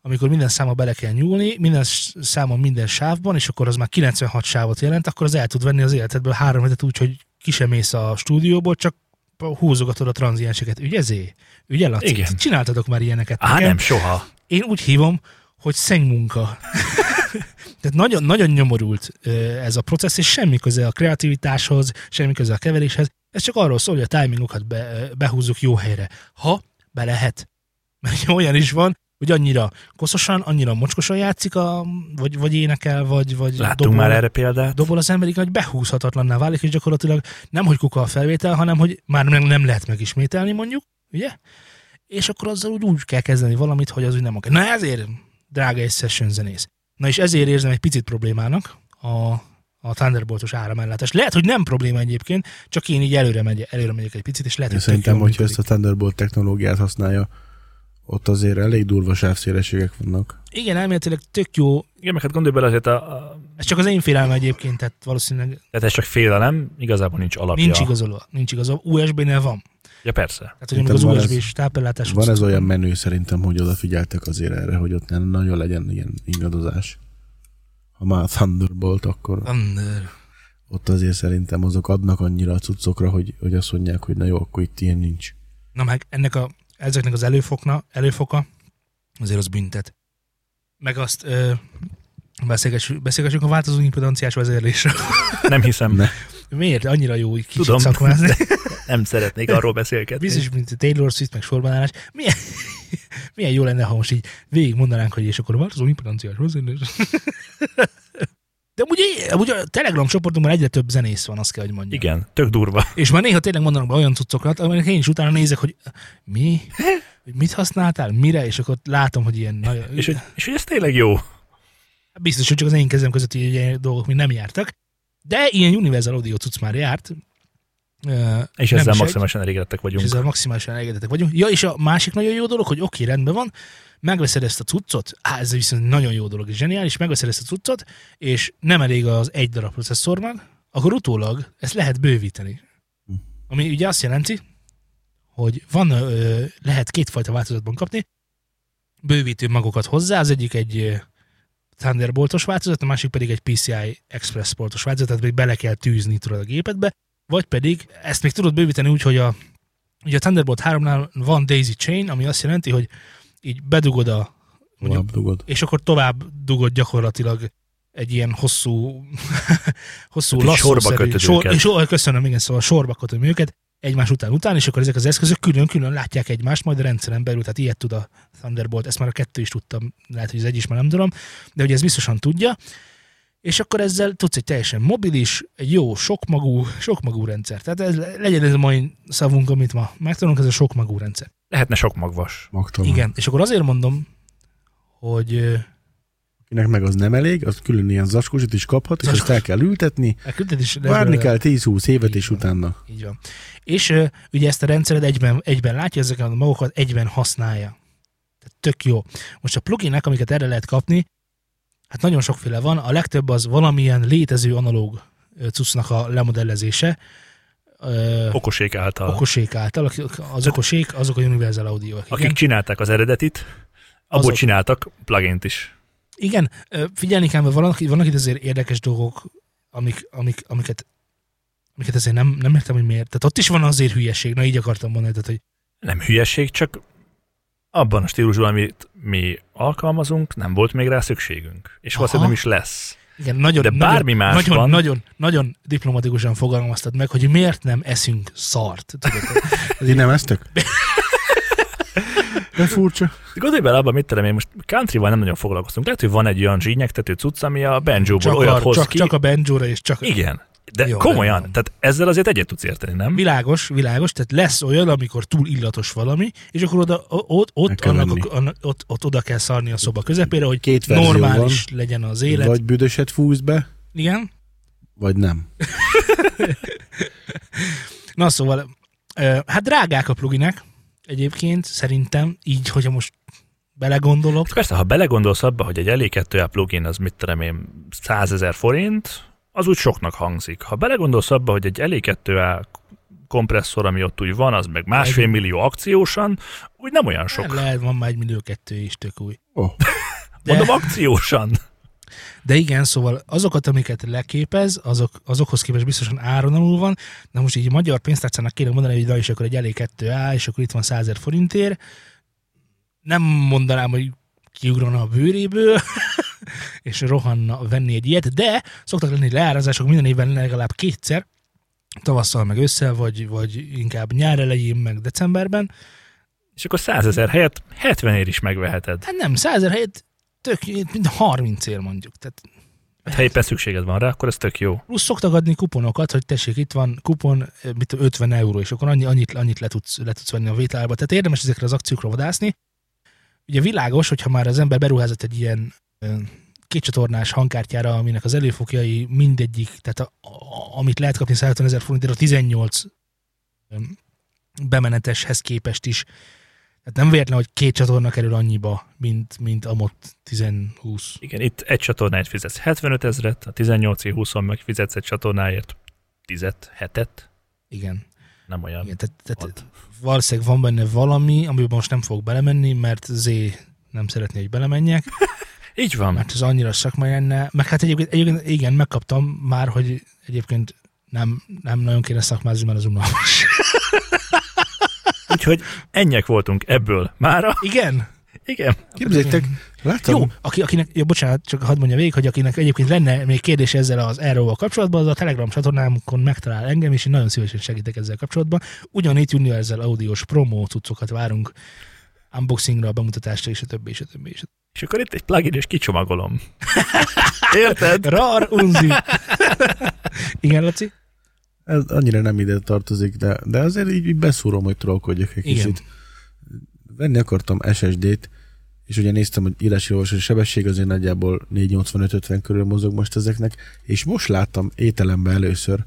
amikor minden száma bele kell nyúlni, minden s- számon minden sávban, és akkor az már 96 sávot jelent, akkor az el tud venni az életedből három hetet úgy, hogy ki sem mész a stúdióból, csak húzogatod a tranzienseket. Ügyezé? Ügye, Laci? Igen. Csináltatok már ilyeneket. Á, nekem? nem, soha. Én úgy hívom, hogy szengmunka. Tehát nagyon, nagyon nyomorult ez a processz, és semmi köze a kreativitáshoz, semmi köze a keveréshez. Ez csak arról szól, hogy a timingokat be, behúzzuk jó helyre. Ha be lehet. Mert olyan is van, hogy annyira koszosan, annyira mocskosan játszik, a, vagy, vagy énekel, vagy, vagy Láttunk már erre példát. dobol az emberig, hogy behúzhatatlanná válik, és gyakorlatilag nem, hogy kuka a felvétel, hanem, hogy már nem, nem lehet megismételni mondjuk, ugye? És akkor azzal úgy, úgy kell kezdeni valamit, hogy az úgy nem akar. Na ezért, drága egy session zenész. Na és ezért érzem egy picit problémának a, a Thunderboltos áramellátás. Lehet, hogy nem probléma egyébként, csak én így előre, megy, előre megyek egy picit, és lehet, hogy szerintem, hogyha ezt a Thunderbolt technológiát használja, ott azért elég durva sávszélességek vannak. Igen, elméletileg tök jó. Igen, meg hát gondolj bele azért, a, a, Ez csak az én félelme egyébként, tehát valószínűleg tehát ez csak félelem, igazából nincs alapja. nincs igazolva. Nincs igazolva. USB-nél van. Ja, persze. Tehát, hogy az USB-s tápellátás... Van ez olyan menő szerintem, hogy odafigyeltek azért erre, hogy ott nem nagyon legyen ilyen ingadozás. Ha már Thunderbolt, akkor Thunder. ott azért szerintem azok adnak annyira a cuccokra, hogy, hogy azt mondják, hogy na jó, akkor itt ilyen nincs. Na meg ennek a, ezeknek az előfokna, előfoka azért az büntet. Meg azt ö, Beszélgessünk, beszélgessünk a változó impedanciás vezérlésről. Nem hiszem. Ne. Miért? Annyira jó, hogy kicsit Tudom. szakmázni. Nem szeretnék arról beszélgetni. Biztos, mint Taylor Swift, meg sorbanállás. Milyen, milyen jó lenne, ha most így végig mondanánk, hogy és akkor a változó impedanciás vezérlés. De amúgy, amúgy a Telegram csoportunkban egyre több zenész van, azt kell, hogy mondjam. Igen, tök durva. És már néha tényleg mondanak be olyan cuccokat, aminek én is utána nézek, hogy mi? Hogy mit használtál? Mire? És akkor látom, hogy ilyen nagyon... És hogy, és hogy ez tényleg jó. Biztos, hogy csak az én kezem között ilyen dolgok még nem jártak. De ilyen Universal Audio cucc már járt. És nem ezzel maximálisan elégedettek És vagyunk. ezzel maximálisan elégedettek vagyunk. Ja, és a másik nagyon jó dolog, hogy oké, rendben van, megveszed ezt a cuccot, á, ez viszont nagyon jó dolog, és zseniális, megveszed ezt a cuccot, és nem elég az egy darab processzornak, akkor utólag ezt lehet bővíteni. Ami ugye azt jelenti, hogy van, ö, lehet kétfajta változatban kapni, bővítő magokat hozzá, az egyik egy Thunderboltos változat, a másik pedig egy PCI Express portos változat, tehát még bele kell tűzni tudod a gépedbe, vagy pedig ezt még tudod bővíteni úgy, hogy a, ugye a Thunderbolt 3-nál van Daisy Chain, ami azt jelenti, hogy így bedugod a mondjuk, dugod. és akkor tovább dugod gyakorlatilag egy ilyen hosszú, hosszú Hát így sorba kötöd sor, őket. és, sor, köszönöm, igen, szóval sorba kötöm őket, egymás után után, és akkor ezek az eszközök külön-külön látják egymást, majd a rendszeren belül, tehát ilyet tud a Thunderbolt, ezt már a kettő is tudtam, lehet, hogy az egy is már nem tudom, de ugye ez biztosan tudja, és akkor ezzel tudsz egy teljesen mobilis, egy jó, sokmagú, sokmagú rendszer. Tehát ez, legyen ez a mai szavunk, amit ma megtanulunk, ez a sokmagú rendszer. Lehetne sok magvas. Magtalan. Igen, és akkor azért mondom, hogy Akinek meg az nem elég, az külön ilyen zacskósit is kaphat, és Zacskós. azt el kell ültetni. elküldted is... Várni kell 10-20 évet, és utána. Így van. És ugye ezt a rendszered egyben, egyben látja, ezeket a magokat egyben használja. Tehát tök jó. Most a pluginek, amiket erre lehet kapni, hát nagyon sokféle van, a legtöbb az valamilyen létező analóg cuccnak a lemodellezése. Ö, Okosék által. okosék által, akik- az okosék, azok a Universal audio Akik igen. csinálták az eredetit, abból Azok. csináltak plugint is. igen, figyelni kell, mert vannak, vannak itt azért érdekes dolgok, amik, amik, amiket, amiket azért nem, nem értem, hogy miért. Tehát ott is van azért hülyeség, na így akartam mondani, tehát, hogy Nem hülyeség, csak abban a stílusban, amit mi alkalmazunk, nem volt még rá szükségünk. És valószínűleg nem is lesz. Igen, nagyon, De bármi nagyon, másban- nagyon, nagyon, nagyon diplomatikusan fogalmaztad meg, hogy miért nem eszünk szart. Tudod, Ezért nem eztek? De furcsa. Gondolj bele abban, mit tudom én, most countryval nem nagyon foglalkoztunk. Lehet, hogy van egy olyan zsínyegtető cucc, ami a banjóból csak, olyat a, hoz csak, ki. csak a banjóra és csak... Igen. De Jó, komolyan, tehát ezzel azért egyet tudsz érteni, nem? Világos, világos, tehát lesz olyan, amikor túl illatos valami, és akkor oda, ott, ott, annak, annak, ott, ott oda kell szarni a szoba közepére, hogy Két normális legyen az élet. Vagy büdöset fújsz be, Igen? vagy nem. Na szóval, hát drágák a pluginek, egyébként szerintem, így, hogyha most belegondolok, Persze, ha belegondolsz abba, hogy egy elég 2 plugin az mit tudom én, 100 ezer forint, az úgy soknak hangzik. Ha belegondolsz abba, hogy egy elég 2 kompresszor, ami ott úgy van, az meg másfél millió akciósan, úgy nem olyan sok. sok. lehet, van már egy millió kettő is, tök új. Oh. De, Mondom akciósan. de igen, szóval azokat, amiket leképez, azok, azokhoz képest biztosan áron alul van, de most így magyar pénztárcának kéne mondani, hogy na és akkor egy elég 2A, és akkor itt van 100 ezer forintért. Nem mondanám, hogy kiugrana a bőréből, és rohanna venni egy ilyet, de szoktak lenni leárazások minden évben legalább kétszer, tavasszal meg ősszel, vagy, vagy inkább nyár elején, meg decemberben. És akkor 100 ezer helyett 70 ér is megveheted. Hát nem, 100 ezer helyett tök, mint 30 ér mondjuk. Tehát Hát, ha éppen szükséged van rá, akkor ez tök jó. plusz szoktak adni kuponokat, hogy tessék, itt van kupon, eh, mit tudom, 50 euró, és akkor annyi, annyit, annyit le, tudsz, le tudsz venni a vételárba. Tehát érdemes ezekre az akciókra vadászni. Ugye világos, hogyha már az ember beruházott egy ilyen kétcsatornás hangkártyára, aminek az előfokjai mindegyik, tehát a, a, amit lehet kapni 150 ezer forintért, a 18 ö, bemeneteshez képest is. Tehát nem véletlen, hogy két csatorna kerül annyiba, mint, mint a MOT 10-20. Igen, itt egy csatornáért fizetsz 75 ezeret, a 18 20 meg fizetsz egy csatornáért 10 hetet, Igen. nem olyan. Igen, tehát, tehát valószínűleg van benne valami, amiben most nem fog belemenni, mert Z nem szeretné, hogy belemenjek, Így van. mert ez annyira szakmai lenne. Meg hát egyébként, egyébként igen, megkaptam már, hogy egyébként nem, nem nagyon kéne szakmázni, mert az unalmas. Úgyhogy ennyek voltunk ebből mára. Igen? Igen. Képzeljétek, láttam, Jó, aki, akinek, jó, bocsánat, csak hadd mondja végig, hogy akinek egyébként lenne még kérdés ezzel az erről kapcsolatban, az a Telegram csatornámon megtalál engem, és én nagyon szívesen segítek ezzel kapcsolatban. Ugyanígy Universal audiós promo cuccokat várunk, unboxingra, bemutatásra, és a többi, és a többi, és a többi. És akkor itt egy plugin, és kicsomagolom. Érted? Rar, unzi. Igen, Laci? ez annyira nem ide tartozik, de, de azért így, beszúrom, hogy trollkodjak egy Igen. kicsit. Venni akartam SSD-t, és ugye néztem, hogy írási olvasási sebesség azért nagyjából 485-50 körül mozog most ezeknek, és most láttam ételembe először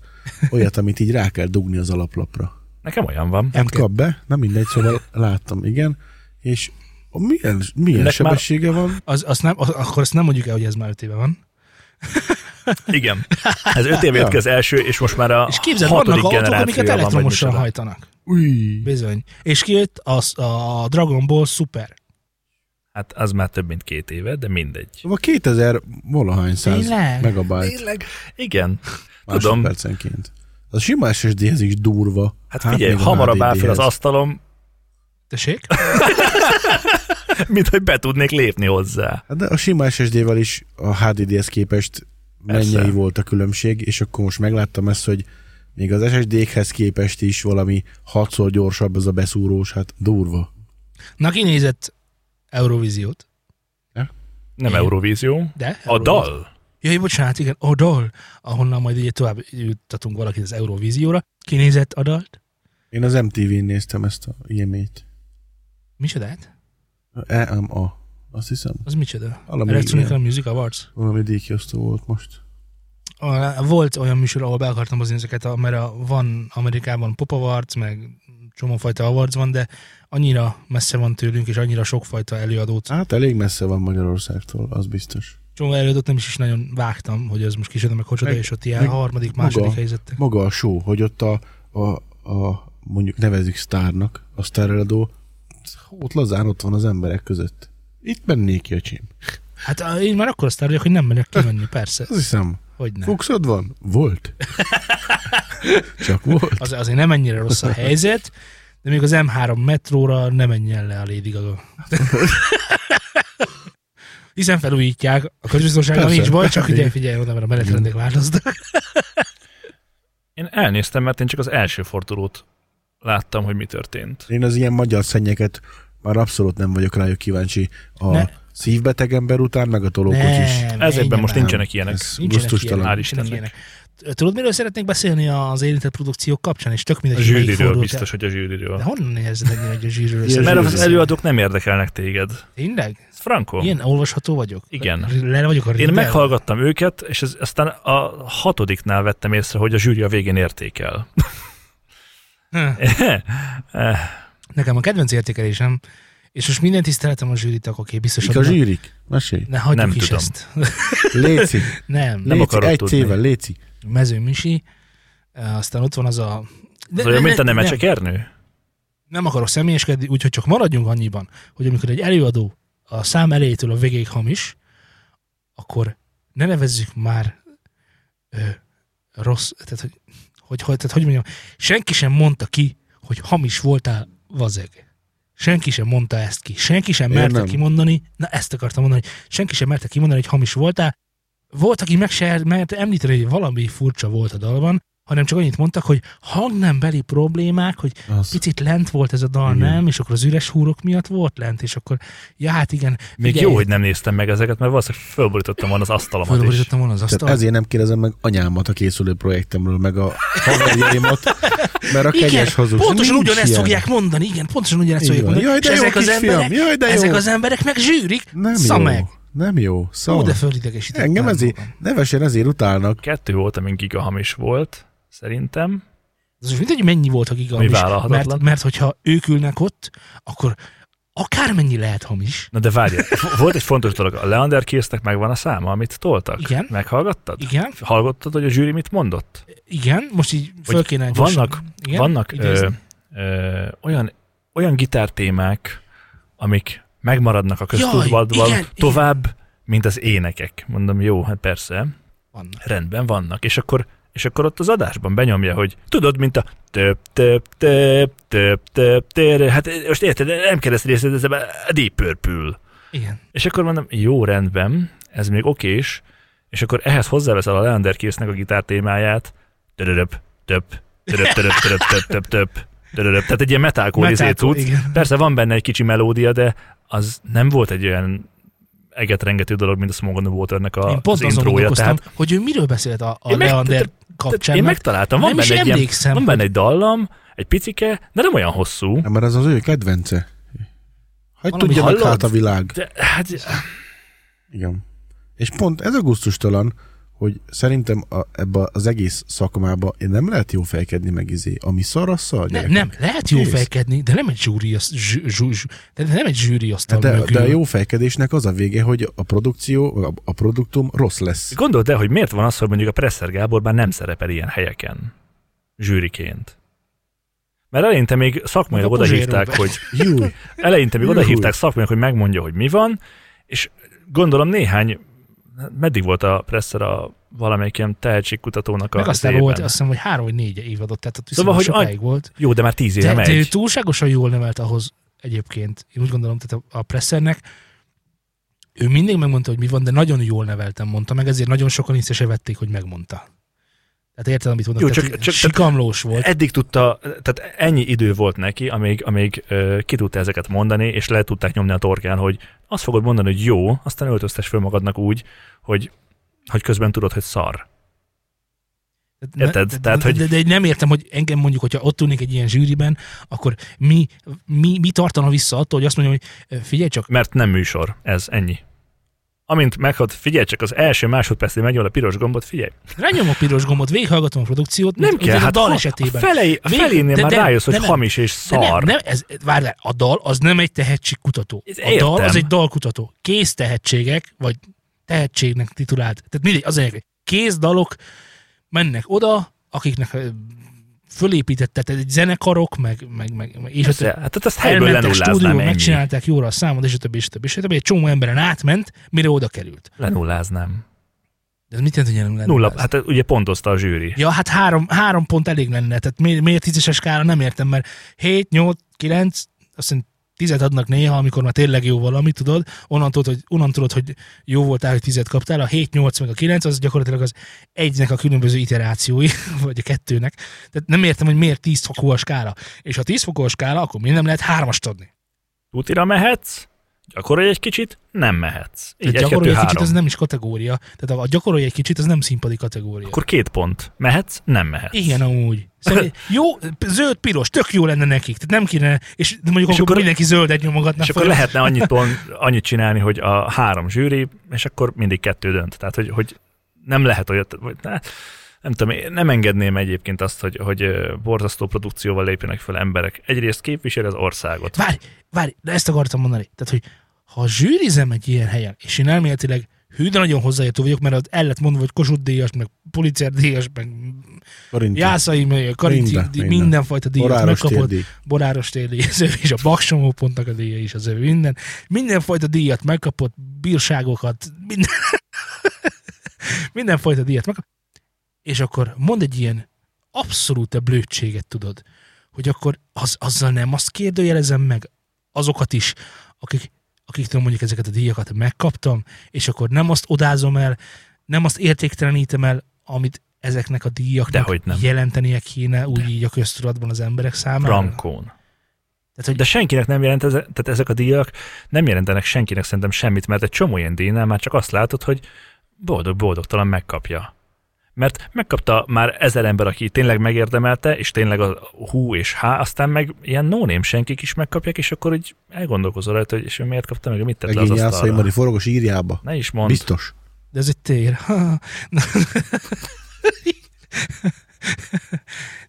olyat, amit így rá kell dugni az alaplapra. Nekem olyan van. Nem M2. kap be, nem mindegy, szóval láttam, igen, és milyen, milyen Ennek sebessége van? Az, azt nem, az, akkor azt nem mondjuk el, hogy ez már öt éve van. Igen. Ez öt évért kezd első, és most már a És képzeld, vannak autók, amiket elektromosan hajtanak. Új, Bizony. És kijött az, a Dragon Ball Super. Hát az már több mint két éve, de mindegy. szóval 2000 valahány száz megabyte Tényleg? Igen. Tudom. másodpercenként. Az sima SSD-hez is durva. Hát figyelj, még a hamarabb áll fel az asztalom, Tessék? mint hogy be tudnék lépni hozzá. Hát de a sima SSD-vel is a HDD-hez képest mennyei volt a különbség, és akkor most megláttam ezt, hogy még az SSD-hez képest is valami hatszor gyorsabb ez a beszúrós, hát durva. Na, kinézett Eurovíziót. Nem Igen. Eurovízió. De? A Eurovízió. dal. Jaj, bocsánat, igen, a dal, ahonnan majd ugye tovább juttatunk valakit az Eurovízióra. Kinézett a dalt? Én az MTV-n néztem ezt a IME-t. Micsodát? EMA. Azt hiszem. Az micsoda? Valami Electronic ilyen. Music Awards? Valami díjkiosztó volt most. Volt olyan műsor, ahol be akartam hozni ezeket, mert a, van Amerikában Pop Awards, meg csomófajta awards van, de annyira messze van tőlünk, és annyira sokfajta előadót, Hát elég messze van Magyarországtól, az biztos. csomó előadót nem is, is nagyon vágtam, hogy ez most kicsoda, meg hocsoda, Meg- és ott ilyen harmadik, második maga- helyzettek. Maga a show, hogy ott a, a, a mondjuk nevezik sztárnak, a sztáreladó, ott lazán ott van az emberek között. Itt mennék ki, öcsém. Hát én már akkor azt vagyok, hogy nem megyek kimenni, persze. Azt hiszem, Hogy nem. fuxod van? Volt. Csak volt. Az, azért nem ennyire rossz a helyzet, de még az M3 metróra nem menjen le a Lady Gaga. Hiszen felújítják, a közbiztonsággal Persze. nincs baj, csak ugye Igen. figyelj oda, mert a menetrendek változnak. Én elnéztem, mert én csak az első fordulót láttam, hogy mi történt. Én az ilyen magyar szennyeket már abszolút nem vagyok rájuk kíváncsi. A Ne. szívbeteg ember után, meg a tolókocsis. Ezekben most nincsenek ilyenek. Ez Nincsenek gusztustalan. ilyenek, Hál' nincsenek Istennek. ilyenek. Tudod, miről szeretnék beszélni az érintett produkciók kapcsán, és tök A mindegy, melyik zsűriről, biztos, hogy a zsűriről. De honnan érzed ennyire, hogy a zsűriről Ilyen szeretnék Mert az előadók nem érdekelnek téged. Tényleg? Ez Franco. Ilyen olvasható vagyok? Igen. Le vagyok a Én meghallgattam őket, és ez, aztán a hatodiknál vettem észre, hogy a zsűri a végén értékel. Nekem a kedvenc értékelésem, és most minden tiszteletem a zsűrit, akkor oké, biztos. Mik a zsűrik? Mesélj. Ne hagyjuk Nem is tudom. ezt. Léci. Nem, Nem Léci. akarok Egy tudni. cével, Léci. Mező Misi, aztán ott van az a... De, az olyan, mint a nem, Nemecsek Ernő? nem akarok személyeskedni, úgyhogy csak maradjunk annyiban, hogy amikor egy előadó a szám elejétől a végéig hamis, akkor ne nevezzük már ö, rossz, tehát hogy, hogy, hogy, tehát, hogy mondjam, senki sem mondta ki, hogy hamis voltál vazeg. Senki sem mondta ezt ki. Senki sem Én merte nem. kimondani, na ezt akartam mondani, hogy senki sem merte kimondani, hogy hamis voltál. Volt, aki meg se merte említeni, hogy valami furcsa volt a dalban, hanem csak annyit mondtak, hogy hangnembeli problémák, hogy Az. picit lent volt ez a dal, Igen. nem? És akkor az üres húrok miatt volt lent, és akkor, ja hát igen. Még figyelj, jó, hogy nem néztem meg ezeket, mert valószínűleg fölborítottam volna az asztalomat. Fölborítottam volna az Tehát asztalt. ezért nem kérdezem meg anyámat a készülő projektemről, meg a haverjaimat, mert a Igen, kegyes hazugság. pontosan nincs ugyanezt ilyen. fogják mondani, igen, pontosan ugyanezt fogják mondani. Jaj, de és jó, ezek az emberek, jaj, de jó. ezek az emberek meg zsűrik, Nem szameg. jó. Nem jó. Ó, Szóval de fölidegesítettem. engem ezért, nevesen ezért utálnak. Kettő volt, amin gigahamis volt, szerintem. Ez most mindegy, mennyi volt a vállalhatatlan. mert, mert hogyha ők ülnek ott, akkor akármennyi lehet hamis. Na de várj, volt egy fontos dolog. A Leander Kirsznek megvan a száma, amit toltak? Igen. Meghallgattad? Igen, Hallgattad, hogy a zsűri mit mondott? igen, most így föl Hogy kéne gyorsan. vannak- igen, Vannak ö, ö, olyan, olyan gitártémák, amik megmaradnak a köztudatban igen, tovább, mint az énekek. Mondom, jó, hát persze, Vannak. rendben vannak. És akkor és akkor ott az adásban benyomja, hogy tudod, mint a több, több, több, több, több, több, hát most érted, nem kell ezt részletezni, ez a Deep Purple. Igen. És akkor mondom, jó, rendben, ez még okés, és akkor ehhez hozzáveszel a Leander Késznek a gitár témáját, több, több, több, több, több, több, több, több, tehát egy ilyen izé Metalcore, cucc. igen. Persze van benne egy kicsi melódia, de az nem volt egy olyan egetrengető dolog, mint a Smog on the Waternek a, Én pont az azon intrója. Tehát hogy ő miről beszélt a, a meg- Leander tehát- kapcsán. én megtaláltam, van benne, egy ilyen, van benne egy dallam, egy picike, de nem olyan hosszú. Nem, mert az az ő kedvence. Hogy Valami tudja meg hát a világ. De, hát, Igen. És pont ez a gusztustalan, hogy szerintem a, ebbe az egész szakmába én nem lehet jó fejkedni meg izé. Ami szar, az szar, nem, lehet jó Kész. fejkedni, de nem egy zsúri, zsú, zsú, de nem egy zsűri asztal De, mögül. de a jó fejkedésnek az a vége, hogy a produkció, a, a produktum rossz lesz. Gondold el, hogy miért van az, hogy mondjuk a Presser Gábor már nem szerepel ilyen helyeken, zsűriként. Mert eleinte még szakmailag Meg a odahívták, Puzséró hogy eleinte még Júj. odahívták szakmailag, hogy megmondja, hogy mi van, és gondolom néhány, meddig volt a Presser a valamelyik ilyen tehetségkutatónak a Meg aztán zében? volt, azt hiszem, hogy három vagy négy évadott, tehát ott Szóval, hogy sokáig volt. Jó, de már tíz éve De, megy. de ő túlságosan jól nevelt ahhoz egyébként. Én úgy gondolom, tehát a, a presszernek ő mindig megmondta, hogy mi van, de nagyon jól neveltem, mondta meg, ezért nagyon sokan észre se vették, hogy megmondta. Tehát érted, amit mondok? Jó, tehát csak- csak- sikamlós volt. Eddig tudta, tehát ennyi idő volt neki, amíg, amíg ö, ki tudta ezeket mondani, és le tudták nyomni a torkán, hogy azt fogod mondani, hogy jó, aztán öltöztes föl magadnak úgy, hogy, hogy közben tudod, hogy szar. Érted? De, Tehát, de, hogy- de, de, nem értem, hogy engem mondjuk, hogyha ott ülnék egy ilyen zsűriben, akkor mi, mi, mi tartana vissza attól, hogy azt mondjam, hogy figyelj csak, Mert nem műsor, ez ennyi. Amint meghalt, figyelj csak az első másodpercnél megnyomod a piros gombot, figyelj. rányom a piros gombot, végighallgatom a produkciót, Nem kell, hát a dal ha- esetében. A, felé, a felénél de- már de- rájössz, hogy de nem. hamis és De szar. nem, nem, ez, várj, le, a dal az nem egy tehetségkutató. Ez A dal értem. az egy dalkutató. Kész tehetségek, vagy tehetségnek titulált. Tehát mindegy, az egy kész dalok mennek oda, akiknek fölépített, tehát egy zenekarok, meg, meg, meg, meg és Persze, hát ezt helyből lenulláznám ennyi. megcsinálták jóra a számot, és a többi, és a többi, és a többi. Egy csomó emberen átment, mire oda került. Lenulláznám. De ez mit jelent, hogy nem Nulla, hát ugye pontozta a zsűri. Ja, hát három, három pont elég lenne. Tehát miért, miért tízeses skála, nem értem, mert 7, 8, 9, azt hiszem tizet adnak néha, amikor már tényleg jó valami, tudod, onnan tudod, hogy, onnan hogy jó voltál, hogy tizet kaptál, a 7, 8 meg a 9, az gyakorlatilag az egynek a különböző iterációi, vagy a kettőnek. Tehát nem értem, hogy miért 10 fokú a skála. És ha 10 fokú a skála, akkor miért nem lehet hármast adni? Tutira mehetsz, gyakorolj egy kicsit, nem mehetsz. Így Tehát egy, gyakorolj kettő, egy kicsit, az nem is kategória. Tehát a, gyakorolj egy kicsit, az nem színpadi kategória. Akkor két pont. Mehetsz, nem mehetsz. Igen, amúgy. Szóval jó, zöld, piros, tök jó lenne nekik. Tehát nem kéne, és mondjuk És akkor, akkor- mindenki zöldet nyomogatna És akkor föl. lehetne annyit, pont, annyit csinálni, hogy a három zsűri, és akkor mindig kettő dönt. Tehát, hogy, hogy nem lehet olyat, vagy, ne, nem tudom, én nem engedném egyébként azt, hogy, hogy borzasztó produkcióval lépjenek fel emberek. Egyrészt képviseli az országot. Várj, várj, de ezt akartam mondani. Tehát, hogy ha zsűrizem egy ilyen helyen, és én elméletileg hű, de nagyon hozzáértő vagyok, mert az el lett mondva, hogy Kossuth díjas, meg Pulitzer díjas, meg Karinti. Jászai, meg Karinti, Minden, minden, minden. mindenfajta díjat Boráros megkapott. térdi. Boráros téli, az övé, és a Baksomó pontnak a díja is az övé, minden. Mindenfajta díjat megkapott, bírságokat, minden, mindenfajta díjat megkapott. És akkor mond egy ilyen abszolút blödséget, tudod, hogy akkor az, azzal nem azt kérdőjelezem meg azokat is, akik, akiktől mondjuk ezeket a díjakat megkaptam, és akkor nem azt odázom el, nem azt értéktelenítem el, amit ezeknek a díjaknak nem. jelentenie kéne úgy így a köztudatban az emberek számára. Frankón. Tehát, hogy De senkinek nem jelent, eze, tehát ezek a díjak nem jelentenek senkinek szerintem semmit, mert egy csomó ilyen díjnál már csak azt látod, hogy boldog-boldogtalan megkapja. Mert megkapta már ezer ember, aki tényleg megérdemelte, és tényleg a hú és há, aztán meg ilyen no senkik is megkapják, és akkor így elgondolkozol rajta, hogy és ő miért kapta meg, mit tett le az Megint asztalra. Mari forogos írjába. Ne is mondd. Biztos. de ez egy tér.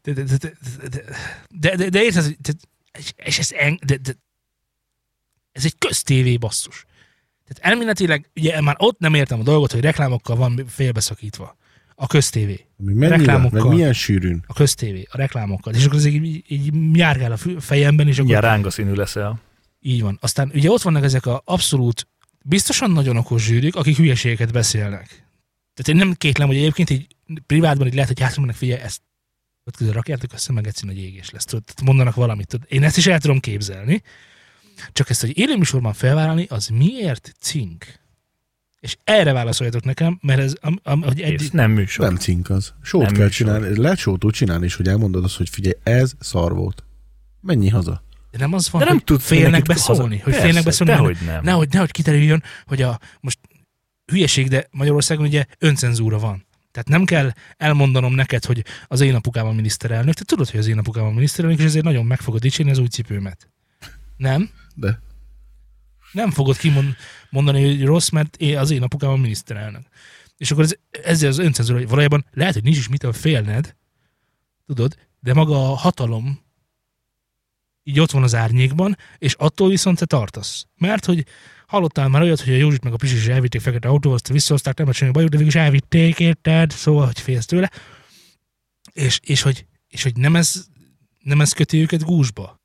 de, de, de, de, de, de, de, de érted, de, és ez, en, de, de, ez egy köztévé basszus. Tehát elméletileg, ugye már ott nem értem a dolgot, hogy reklámokkal van félbeszakítva. A köztévé. Mennyire? Reklámokkal. Meg milyen sűrűn? A köztévé, a reklámokkal. És akkor ez így, így, járgál a fejemben, és akkor Ilyen ránga színű leszel. Így van. Aztán ugye ott vannak ezek a abszolút, biztosan nagyon okos zsűrik, akik hülyeségeket beszélnek. Tehát én nem kétlem, hogy egyébként így privátban így lehet, hogy hátra mennek, figyelj, ezt ott közül rakjátok össze, meg egyszerűen egy égés lesz. Tudod, tehát mondanak valamit. Tudod. Én ezt is el tudom képzelni. Csak ezt, hogy élőműsorban felvállalni, az miért cink? És erre válaszoljatok nekem, mert ez, am, am, hogy egy, Kész, nem műsor. Nem cink az. Sót Nem kell műsor. csinálni. Lehet sót úgy csinálni is, hogy elmondod azt, hogy figyelj, ez szar volt. Menj haza. de nem az van, De nem hogy félnek beszólni. haza- Hogy Persze, félnek beszólni. Dehogy nem. Nehogy, nehogy kiterüljön, hogy a most hülyeség, de Magyarországon ugye öncenzúra van. Tehát nem kell elmondanom neked, hogy az én apukám a miniszterelnök. Te tudod, hogy az én apukám a miniszterelnök, és ezért nagyon meg fogod dicsérni az új cipőmet. Nem? De Nem fogod kimondani, hogy rossz, mert én, az én apukám a miniszterelnök. És akkor ez, ezzel az öncenzúra, hogy valójában lehet, hogy nincs is mitől félned, tudod, de maga a hatalom így ott van az árnyékban, és attól viszont te tartasz. Mert hogy hallottál már olyat, hogy a Józsit meg a Pisis is elvitték fekete autóval, azt visszahozták, nem semmi bajuk, de végül is elvitték, érted? Szóval, hogy félsz tőle. És, és, hogy, és hogy nem ez, nem ez köti őket gúzsba.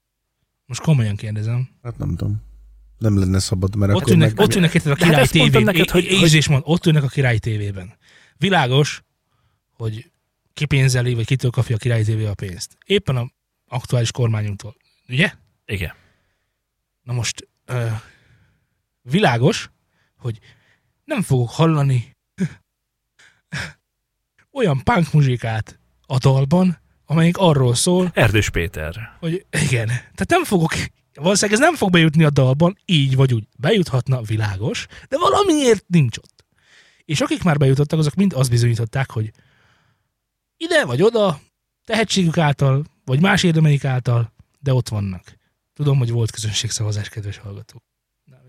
Most komolyan kérdezem. hát nem tudom. Nem lenne szabad, mert Ott akkor ülnek, meg... ott ülnek a hát király mondtam tévében. neked, hogy- Hogy, és mond, ott ülnek a király tévében. Világos, hogy ki pénzeli, vagy kitől kapja a király tévé a pénzt. Éppen a aktuális kormányunktól. Ugye? Igen. Na most ö, világos, hogy nem fogok hallani olyan punk muzsikát a dalban, amelyik arról szól, Erdős Péter. hogy igen, tehát nem fogok, valószínűleg ez nem fog bejutni a dalban, így vagy úgy. Bejuthatna, világos, de valamiért nincs ott. És akik már bejutottak, azok mind azt bizonyították, hogy ide vagy oda, tehetségük által, vagy más érdemeik által, de ott vannak. Tudom, hogy volt közönségszavazás, kedves hallgatók.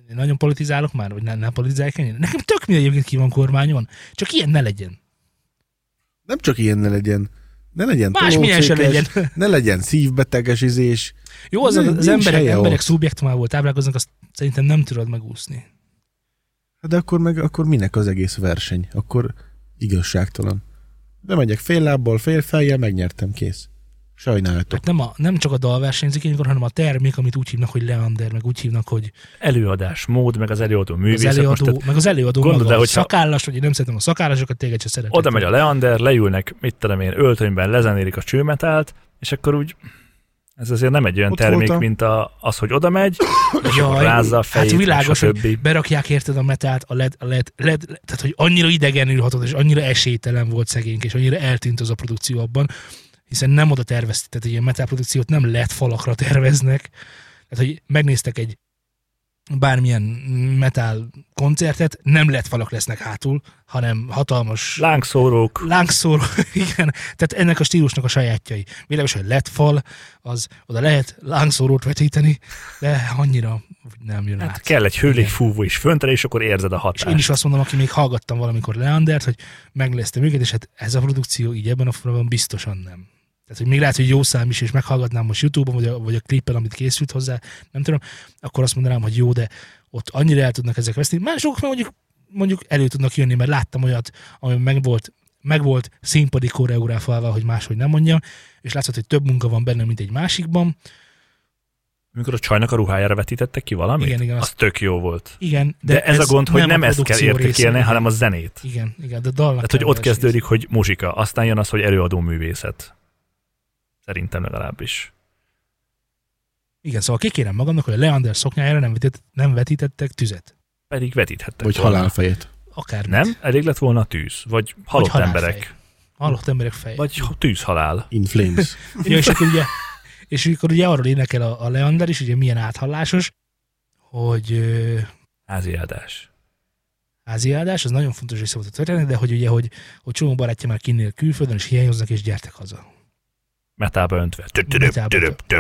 Én nagyon politizálok már, vagy nem, nem politizálják ennyire. Nekem tök mindegy, egyébként ki van kormányon, csak ilyen ne legyen. Nem csak ilyen ne legyen. Ne legyen se tolócékes, legyen. ne legyen szívbeteges izés. Jó, az, az emberek, emberek szubjektumából táplálkoznak, azt szerintem nem tudod megúszni. Hát De akkor meg akkor minek az egész verseny? Akkor igazságtalan. Bemegyek fél lábbal, fél fejjel, megnyertem, kész. Sajnáltok. Hát nem, a, nem csak a dal versenyzik ilyenkor, hanem a termék, amit úgy hívnak, hogy Leander, meg úgy hívnak, hogy Előadás, mód, meg az előadó az művészet. előadó, Most meg az előadó gondold maga, hogyha- szakállas, vagy én nem szeretem a szakállásokat, téged se szeretem. oda megy a Leander, leülnek, mit tudom én, öltönyben lezenélik a csőmetált, és akkor úgy ez azért nem egy olyan Ott termék, voltam. mint a, az, hogy oda megy, és Jaj, rázza a fejét, hát világos, hogy berakják érted a metált, a led, a led, led, tehát hogy annyira idegenül hatott, és annyira esélytelen volt szegény, és annyira eltűnt az a produkció abban, hiszen nem oda tervezték, tehát egy ilyen metal produkciót nem lett falakra terveznek, tehát hogy megnéztek egy bármilyen metal koncertet, nem lett falak lesznek hátul, hanem hatalmas Lángszórók, lángszóró, igen, tehát ennek a stílusnak a sajátjai. Világos, hogy lett fal, az oda lehet lángszórót vetíteni, de annyira nem jön hát át. kell egy hőlégfúvó is föntre, és akkor érzed a És hatást. én is azt mondom, aki még hallgattam valamikor Leandert, hogy megnéztem őket, és hát ez a produkció így ebben a formában biztosan nem. Tehát, hogy még lehet, hogy jó szám is, és meghallgatnám most YouTube-on, vagy a, vagy a klippen, amit készült hozzá, nem tudom, akkor azt mondanám, hogy jó, de ott annyira el tudnak ezek veszni. Mások meg mondjuk, mondjuk elő tudnak jönni, mert láttam olyat, ami meg volt, meg volt színpadi koreográfálva, hogy máshogy nem mondjam, és látszott, hogy több munka van benne, mint egy másikban. Amikor a csajnak a ruhájára vetítettek ki valamit, Igen, igen, az azt- tök jó volt. Igen, De, de ez, a gond, hogy nem, a ezt kell értékelni, hanem a zenét. Igen, igen, de dalnak Tehát, hogy ott kezdődik, hogy muzsika, aztán jön az, hogy előadó művészet. Szerintem legalábbis. Igen, szóval kikérem magamnak, hogy a Leander szoknyájára nem, vetít, nem vetítettek tüzet. Pedig vetíthettek Vagy volna. halálfejet. Akár Nem? Elég lett volna a tűz. Vagy halott halálfej. emberek. Halott emberek feje. Vagy tűzhalál. In flames. Ja, és akkor ugye, és akkor ugye arról énekel a, a Leander is, ugye milyen áthallásos, hogy ö, Háziádás. háziáldás, az nagyon fontos része volt a történet, de hogy ugye, hogy, hogy csomó barátja már kinnél külföldön, és hiányoznak, és gyertek haza. Metába öntve.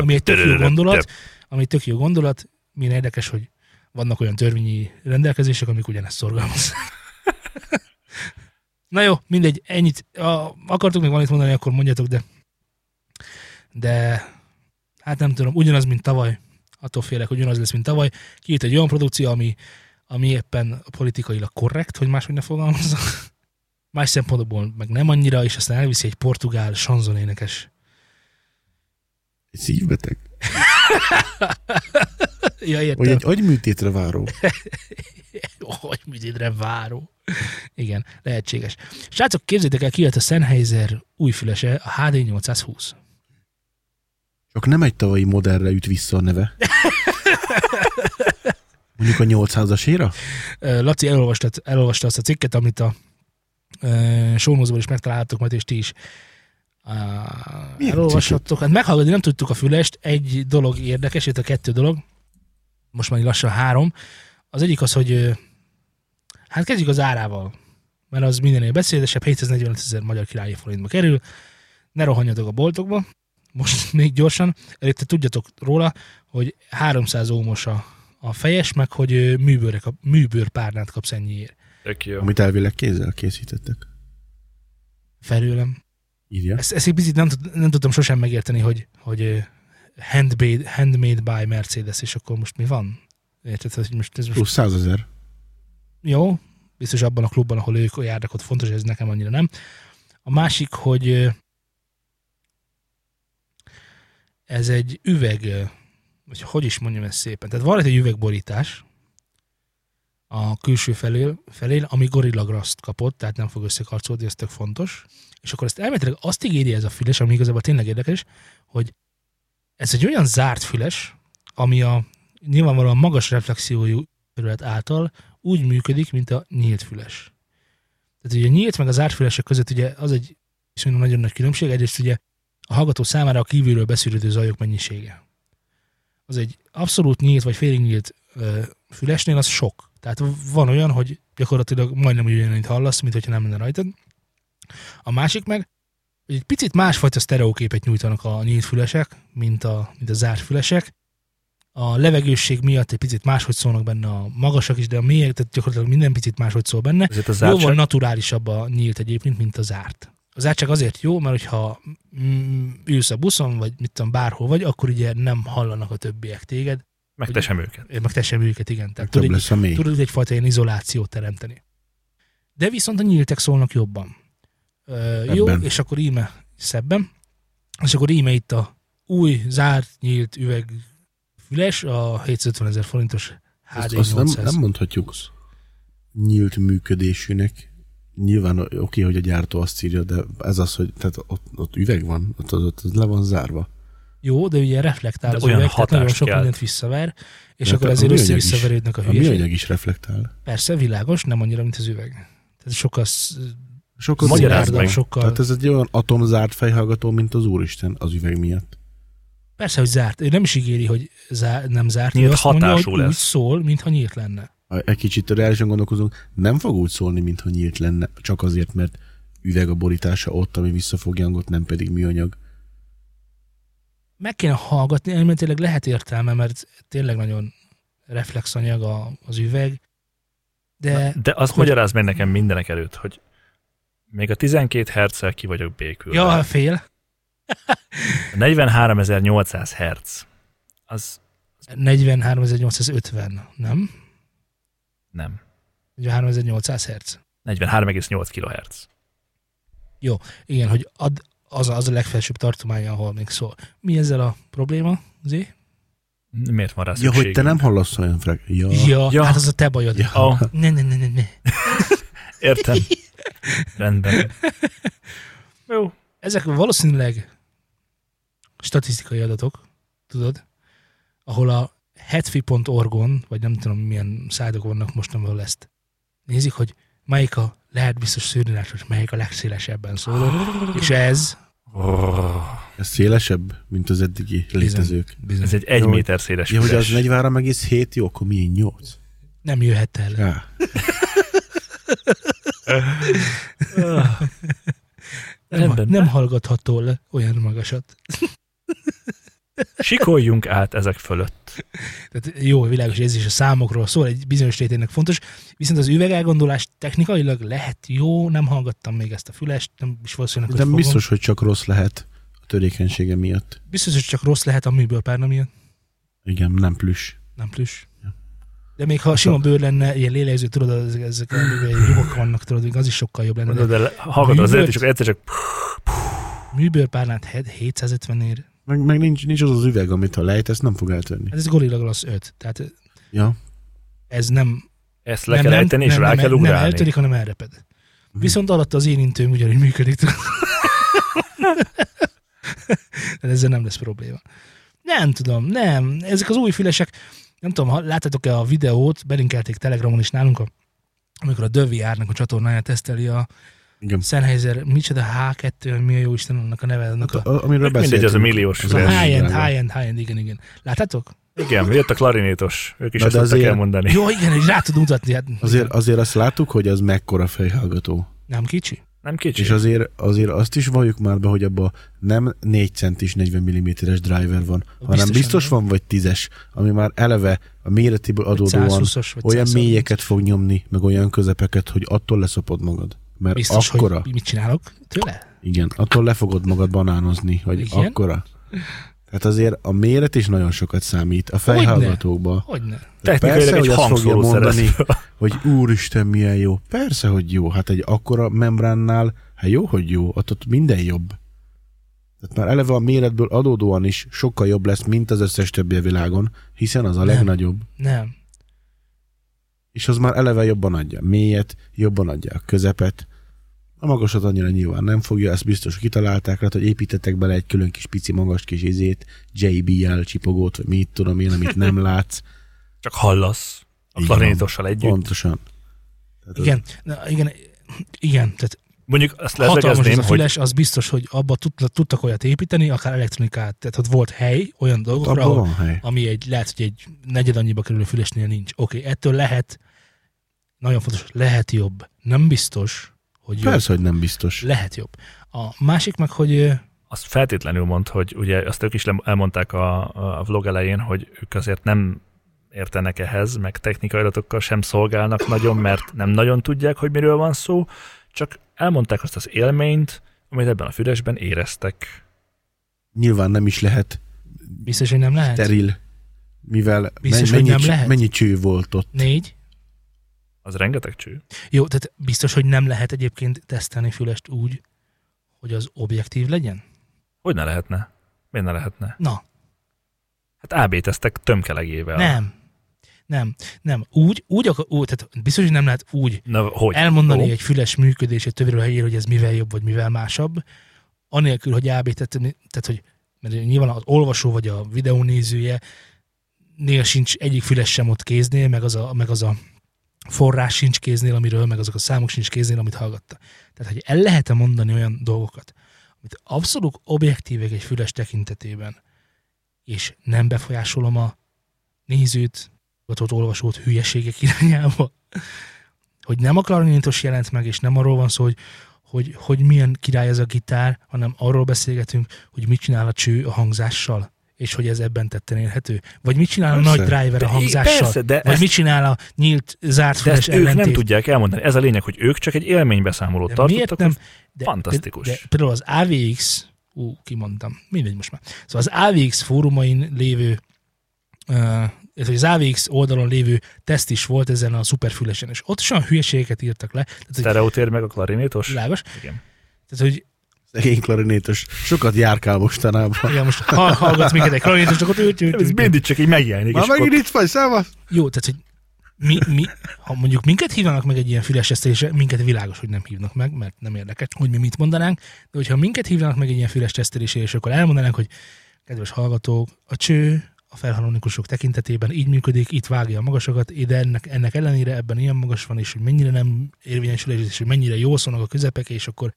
Ami egy tök jó gondolat, ami tök jó gondolat, milyen érdekes, hogy vannak olyan törvényi rendelkezések, amik ugyanezt szorgalmazzák. Na jó, mindegy, ennyit. Ha akartok még valamit mondani, akkor mondjatok, de de hát nem tudom, ugyanaz, mint tavaly. Attól félek, hogy ugyanaz lesz, mint tavaly. Kiírt egy olyan produkció, ami, ami éppen politikailag korrekt, hogy máshogy ne fogalmazza. Más szempontból meg nem annyira, és aztán elviszi egy portugál sanzon énekes. Szívbeteg. ja, értem. Vagy egy agyműtétre váró. hogy műtétre váró. Igen, lehetséges. Srácok, képzétek el, kijött a Sennheiser új fülese, a HD 820. Csak nem egy tavalyi modellre üt vissza a neve. Mondjuk a 800-as éra? Ö, Laci elolvasta, elolvasta azt a cikket, amit a uh, sónozból is megtaláltok majd, és ti is uh, elolvashattok. Hát meghallgatni nem tudtuk a fülest. Egy dolog érdekes, itt a kettő dolog. Most már lassan három. Az egyik az, hogy hát kezdjük az árával, mert az mindenél beszédesebb, 745 ezer magyar királyi forintba kerül. Ne rohanjatok a boltokba. Most még gyorsan, előtte tudjatok róla, hogy 300 ómos a, a fejes, meg hogy műbőre kap, műbőr párnát kapsz ennyiért. Tök jó. Amit elvileg kézzel készítettek. Felőlem. Írja. Ezt, ezt egy picit nem, nem tudtam sosem megérteni, hogy, hogy handmade, handmade by Mercedes, és akkor most mi van? Érted, hogy most ez most Plusz 100 ezer. jó, biztos abban a klubban, ahol ők járnak, ott fontos, ez nekem annyira nem. A másik, hogy ez egy üveg, vagy hogy is mondjam ezt szépen, tehát van egy üvegborítás a külső felől, felél, ami Gorilla Glass-t kapott, tehát nem fog összekarcolódni, ez tök fontos. És akkor ezt elméletileg azt ígéri ez a füles, ami igazából tényleg érdekes, hogy ez egy olyan zárt füles, ami a nyilvánvalóan magas reflexiójú terület által úgy működik, mint a nyílt füles. Tehát ugye a nyílt meg az zárt fülesek között ugye az egy viszonylag nagyon nagy különbség, egyrészt ugye a hallgató számára a kívülről beszűrődő zajok mennyisége. Az egy abszolút nyílt vagy félig nyílt ö, fülesnél az sok. Tehát van olyan, hogy gyakorlatilag majdnem ugyanannyit hallasz, mint hogyha nem lenne rajtad. A másik meg, hogy egy picit másfajta sztereóképet nyújtanak a nyílt fülesek, mint a, mint a zárt fülesek. A levegősség miatt egy picit máshogy szólnak benne a magasak is, de a mélyek, tehát gyakorlatilag minden picit máshogy szól benne. Ezért a Jóval zártság, naturálisabb a nyílt egyébként, mint a zárt. A zártság azért jó, mert hogyha mm, ülsz a buszon, vagy mit tudom, bárhol vagy, akkor ugye nem hallanak a többiek téged, meg te sem őket. meg te sem őket, igen. Tehát tud egy, lesz a mély. tudod egyfajta ilyen izolációt teremteni. De viszont a nyíltek szólnak jobban. Ö, jó, és akkor íme szebben. És akkor íme itt a új, zárt, nyílt üveg füles, a 750 ezer forintos HD Azt, azt nem, 800. nem mondhatjuk nyílt működésűnek. Nyilván oké, okay, hogy a gyártó azt írja, de ez az, hogy tehát ott, ott üveg van, ott, ott, ott le van zárva. Jó, de ugye reflektál De az olyan üveg, tehát nagyon sok kelt. mindent visszaver, és De akkor a ezért össze-visszaverődnek a A hülyeség. műanyag is reflektál. Persze, világos, nem annyira, mint az üveg. Tehát sokkal Sokkal Magyarázd meg. sokkal... Tehát ez egy olyan atomzárt fejhallgató, mint az Úristen az üveg miatt. Persze, hogy zárt. Ő nem is ígéri, hogy zár, nem zárt. Nyílt azt mondja, hatású hogy úgy lesz. szól, mintha nyílt lenne. Egy kicsit reálisan gondolkozunk, nem fog úgy szólni, mintha nyílt lenne, csak azért, mert üveg a borítása ott, ami visszafogja hangot, nem pedig műanyag. Meg kéne hallgatni, elméletileg lehet értelme, mert tényleg nagyon reflexanyag a, az üveg, de De azt hogy- magyarázd meg nekem mindenek előtt, hogy még a 12 Hz-el ki vagyok békülve. ja, fél. A 43.800 Hz. Az 43.850, nem? nem. 43.800 Hz. 43,8 kHz. Igen, hogy ad, az, a- az a legfelsőbb tartomány, ahol még szól. Mi ezzel a probléma, Zé? Miért van rá Ja, szükség? hogy te nem hallasz olyan frek... Ja. Ja, Ja. hát az a te bajod. Ja. Oh, Ne, ne, ne, ne, ne. értem. Rendben. Jó. Ezek valószínűleg statisztikai adatok, tudod, ahol a hetfi.org-on, vagy nem tudom milyen szájtok vannak most, ahol ezt nézik, hogy melyik a, lehet biztos hogy melyik a legszélesebben szóló, és ez Oh, Ez szélesebb, mint az eddigi létezők. bizony ez egy egy Jó. méter széles Ja, hogy az füles. 43,7, jó, akkor milyen 8? nem jöhet el. Ja. Nem, nem hallgatható le olyan magasat. Sikoljunk át ezek fölött. Tehát jó, világos, ez is a számokról szól, egy bizonyos rétének fontos, viszont az üvegelgondolás technikailag lehet jó, nem hallgattam még ezt a fülest, nem is valószínűleg, hogy De fogom. biztos, hogy csak rossz lehet a törékenysége miatt. biztos, hogy csak rossz lehet a műbőrpárna miatt, Igen, nem plüss. nem plusz. Ja. De még ha sima bőr lenne, ilyen lélegző, tudod, ezek, ezek lyukak vannak, tudod, még az is sokkal jobb lenne. De, De de hallgatod az Művölt? és egyszer csak műbőrpárnát 750 ér, Meg, meg nincs, nincs az az üveg, amit ha lejtesz, nem fog eltörni. Hát ez Gorilla Glass 5, tehát Ja. ez nem, Ezt le nem, kell nem, ejteni, és nem, rá nem, kell nem ugrálni. eltörik, hanem elreped. Mhm. Viszont alatt az érintőm ugyanúgy működik. Tehát ezzel nem lesz probléma. Nem tudom, nem. Ezek az új fülesek, nem tudom, ha láttátok-e a videót, belinkelték Telegramon is nálunk, a, amikor a Dövi járnak a csatornáját teszteli a Igen. Sennheiser, micsoda H2, mi a jó Isten annak a neve, annak a, A- Amiről Mindegy, beszéltünk. az a milliós az a high-end, high-end, high-end, igen, igen. Láttátok? Igen, jött a klarinétos. Ők is Na, ezt azért- elmondani. Jó, igen, és rá tud mutatni. Hát, Azért, azért azt láttuk, hogy az mekkora fejhallgató. Nem kicsi? Nem kicsi. És azért, azért azt is valljuk már be, hogy abban nem 4 centis 40 mm-es driver van, hanem Biztosan biztos van vagy 10-es, ami már eleve a méretéből adódóan 120-as vagy olyan 130. mélyeket fog nyomni, meg olyan közepeket, hogy attól leszopod magad. Mert Biztos, akkora, hogy mit csinálok tőle? igen, attól le fogod magad banánozni, hogy Igen? akkora. Tehát azért a méret is nagyon sokat számít a fejhallgatókban. Hogyne. Technikailag Persze, hogy azt fogja mondani, hogy úristen, milyen jó. Persze, hogy jó. Hát egy akkora membránnál, hát jó, hogy jó, ott, ott minden jobb. Tehát már eleve a méretből adódóan is sokkal jobb lesz, mint az összes többi a világon, hiszen az a Nem. legnagyobb. Nem. És az már eleve jobban adja a mélyet, jobban adja a közepet. A magasat annyira nyilván nem fogja, ezt biztos hogy kitalálták rá, hogy építettek bele egy külön kis pici magas kis izét, JBL csipogót, vagy mit tudom én, amit nem látsz. Csak hallasz a Így van. klarinétossal együtt. Pontosan. Tehát az- Igen, na, igen, igen, tehát Mondjuk azt hatalmas ez leszögezném, a hogy füles, az biztos, hogy abba tudtak, tudtak olyat építeni, akár elektronikát, tehát ott volt hely olyan dolgokra, Abban ahol, hely. ami egy, lehet, hogy egy negyed annyiba kerülő fülesnél nincs. Oké, okay, ettől lehet, nagyon fontos, lehet jobb. Nem biztos, hogy jobb. Persze, hogy nem biztos. Lehet jobb. A másik meg, hogy azt feltétlenül mond, hogy ugye azt ők is elmondták a, a vlog elején, hogy ők azért nem értenek ehhez, meg technikai adatokkal sem szolgálnak nagyon, mert nem nagyon tudják, hogy miről van szó, csak elmondták azt az élményt, amit ebben a fülesben éreztek. Nyilván nem is lehet biztos, hogy nem lehet. steril, mivel Biztos, mennyi, hogy nem lehet? mennyi cső volt ott. Négy. Az rengeteg cső. Jó, tehát biztos, hogy nem lehet egyébként tesztelni fülest úgy, hogy az objektív legyen? Hogy ne lehetne? Miért ne lehetne? Na, Hát AB tesztek tömkelegével. nem. Nem, nem. Úgy, úgy, akar, úgy tehát biztos, hogy nem lehet úgy Na, hogy? elmondani Jó. egy füles működését többről helyéről, hogy ez mivel jobb, vagy mivel másabb, anélkül, hogy AB, tehát, tehát hogy mert nyilván az olvasó vagy a videónézője nél sincs egyik füles sem ott kéznél, meg az a, meg az a forrás sincs kéznél, amiről, meg azok a számok sincs kéznél, amit hallgatta. Tehát, hogy el lehet-e mondani olyan dolgokat, amit abszolút objektívek egy füles tekintetében, és nem befolyásolom a nézőt, vagy olvasót hülyeségek irányába, hogy nem a klarinétos jelent meg, és nem arról van szó, hogy, hogy, hogy milyen király ez a gitár, hanem arról beszélgetünk, hogy mit csinál a cső a hangzással, és hogy ez ebben tetten érhető. Vagy mit csinál Persze. a nagy driver a hangzással. persze, de vagy ezt- mit csinál a nyílt, zárt De ezt ők nem ellentét. tudják elmondani. Ez a lényeg, hogy ők csak egy élménybeszámolót De tartottak. miért nem? De, Fantasztikus. De, de például az AVX, ú, kimondtam, mindegy most már. Szóval az AVX fórumain lévő, uh, ez az AVX oldalon lévő teszt is volt ezen a szuperfülesen, és ott is olyan hülyeségeket írtak le. Tehát, hogy Sztereotér meg a klarinétos? világos. Igen. Tehát, hogy Szegény klarinétos. Sokat járkál mostanában. igen, most hall, hallgatsz minket egy klarinétos, akkor ő, ő, Ez mindig csak így megjelenik. Már megint itt vagy, szávasz? Jó, tehát, hogy mi, mi, ha mondjuk minket hívnak meg egy ilyen füles tesztelésre, minket világos, hogy nem hívnak meg, mert nem érdekes, hogy mi mit mondanánk, de hogyha minket hívnak meg egy ilyen füles tesztelésre, és akkor elmondanánk, hogy kedves hallgatók, a cső a felharmonikusok tekintetében így működik, itt vágja a magasokat, de ennek, ennek ellenére ebben ilyen magas van, és hogy mennyire nem érvényesül, és hogy mennyire jó szólnak a közepek, és akkor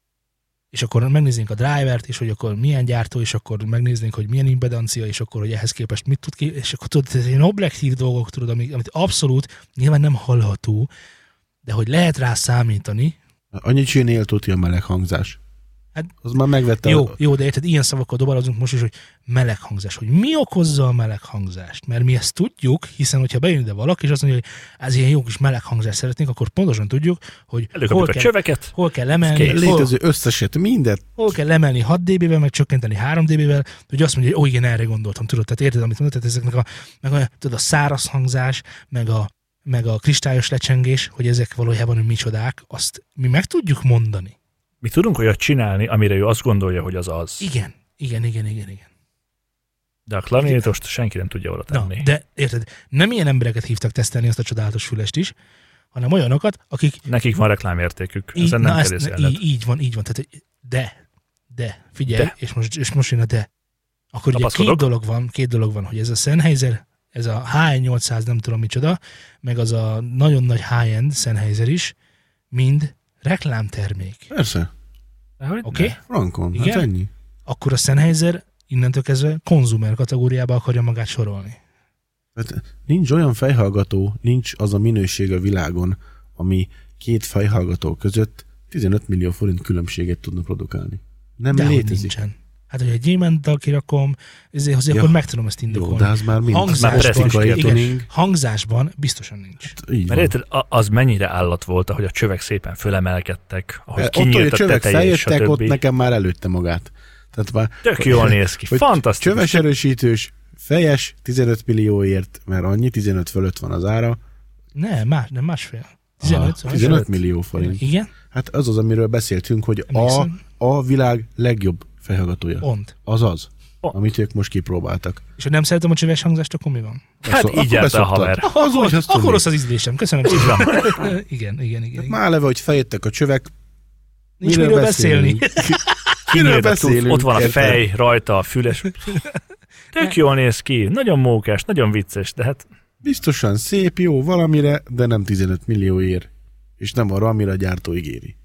és akkor megnéznénk a drivert, és hogy akkor milyen gyártó, és akkor megnéznénk, hogy milyen impedancia, és akkor, hogy ehhez képest mit tud ki, és akkor tudod, ez ilyen objektív dolgok, tudod, amit, amit abszolút nyilván nem hallható, de hogy lehet rá számítani, Annyi csőnél tudja a meleg hangzás. Hát- az már megvette jó, a... jó, de érted, ilyen szavakkal dobalazunk most is, hogy meleg hangzás, hogy mi okozza a meleg hangzást, mert mi ezt tudjuk, hiszen hogyha bejön ide valaki, és azt mondja, hogy ez ilyen jó kis meleg hangzást szeretnénk, akkor pontosan tudjuk, hogy hol Előkapjuk a kell, csöveket, hol kell emelni, kész. hol, Létező összeset, mindet. hol kell emelni 6 dB-vel, meg csökkenteni 3 dB-vel, hogy azt mondja, hogy ó, igen, erre gondoltam, tudod, tehát érted, amit mondod, tehát ezeknek a, meg a, tudod, a száraz hangzás, meg a, meg a kristályos lecsengés, hogy ezek valójában hogy micsodák, azt mi meg tudjuk mondani. Mi tudunk olyat csinálni, amire ő azt gondolja, hogy az az. Igen, igen, igen, igen, igen. De a klarinétost senki nem tudja oda Na, tenni. de érted, nem ilyen embereket hívtak tesztelni azt a csodálatos fülest is, hanem olyanokat, akik Nekik van reklámértékük. így, Ezen na, nem ezt, így, így van, így van. Tehát, de, de, figyelj, De. És, most, és most jön a de. Akkor ugye két dolog van, két dolog van, hogy ez a Sennheiser, ez a H800 nem tudom micsoda, meg az a nagyon nagy high-end Sennheiser is, mind reklámtermék. Persze, Dehogy Oké? Okay? frankon, hát Igen? ennyi. Akkor a Sennheiser innentől kezdve konzumer kategóriába akarja magát sorolni. Hát nincs olyan fejhallgató, nincs az a minőség a világon, ami két fejhallgató között 15 millió forint különbséget tudna produkálni. Nem De hogy létezik. nincsen. Hát, hogy egy gyémánttal kirakom, ezért azért Ja. akkor meg tudom ezt Jó, indokolni. de az már mind Hangzásban, optikai igen. Hangzásban biztosan nincs. Így Mert érted, az mennyire állat volt, ahogy a csövek szépen fölemelkedtek, ahogy Hát Ott, hogy a kinyílt a csövek a feljöttek, ott nekem már előtte magát. Tehát már Tök jól néz ki, hogy fantasztikus. Csöves erősítős, fejes, 15 millióért, mert annyi, 15 fölött van az ára. Nem, más, nem másfél. 15, Aha, szóval 15 millió forint. Igen, Hát az az, amiről beszéltünk, hogy a, a világ legjobb fejhallgatója. pont. Az az, Pont. amit ők most kipróbáltak. És ha nem szeretem a csöves hangzást, akkor mi van? Hát Akkor- így akkor járt a haver. Az Akkor tudni. rossz az ízlésem. Köszönöm szépen. igen, igen, igen. igen. Már eleve, hogy feljöttek a csövek, Nincs miről beszélni. Kiről Kinyílt a cucc, beszélünk? ott van a fej, rajta a füles. Tök jól néz ki, nagyon mókás, nagyon vicces, de hát Biztosan szép, jó valamire, de nem 15 millióért. És nem arra, amire a gyártó ígéri.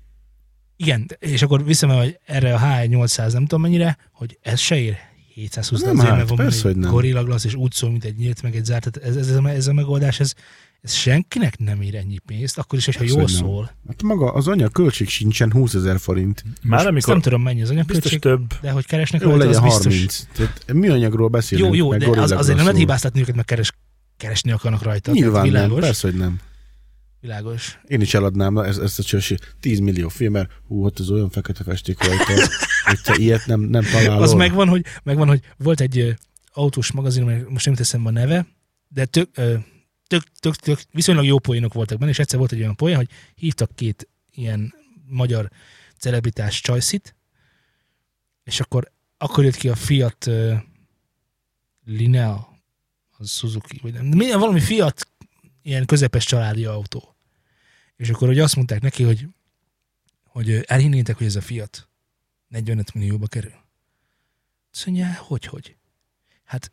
Igen, és akkor visszamegy erre a H800, nem tudom mennyire, hogy ez se ér 720 Nem, hát, van persze, hogy nem. Gorilla Glass, és úgy szól, mint egy nyílt, meg egy zárt. Tehát ez, ez, ez, a, ez a megoldás, ez, ez senkinek nem ér ennyi pénzt, akkor is, hogyha jól hogy szól. Hát maga az anyag költség sincsen 20 ezer forint. már Ezt amikor nem tudom mennyi az biztos anyagköltség, több, de hogy keresnek Jó, rajta, legyen az 30. biztos. Tehát műanyagról beszélünk. Jó, jó, meg de az, azért nem lehet hibáztatni őket, mert keres, keresni akarnak rajta. Nyilván nem, persze, hogy nem. Világos. Én is eladnám ezt, ezt a csösi 10 millió film, mert hú, ott az olyan fekete festék rajta, hogy te ilyet nem, nem találod. Az megvan, hogy, megvan, hogy volt egy autós magazin, most nem teszem a neve, de tök, tök, tök, tök, viszonylag jó poénok voltak benne, és egyszer volt egy olyan poén, hogy hívtak két ilyen magyar celebritás csajszit, és akkor, akkor jött ki a Fiat uh, Linea, az Suzuki, vagy nem, valami Fiat ilyen közepes családi autó. És akkor hogy azt mondták neki, hogy, hogy elhinnétek, hogy ez a Fiat 45 millióba kerül. Azt mondja, hogy, hogy? Hát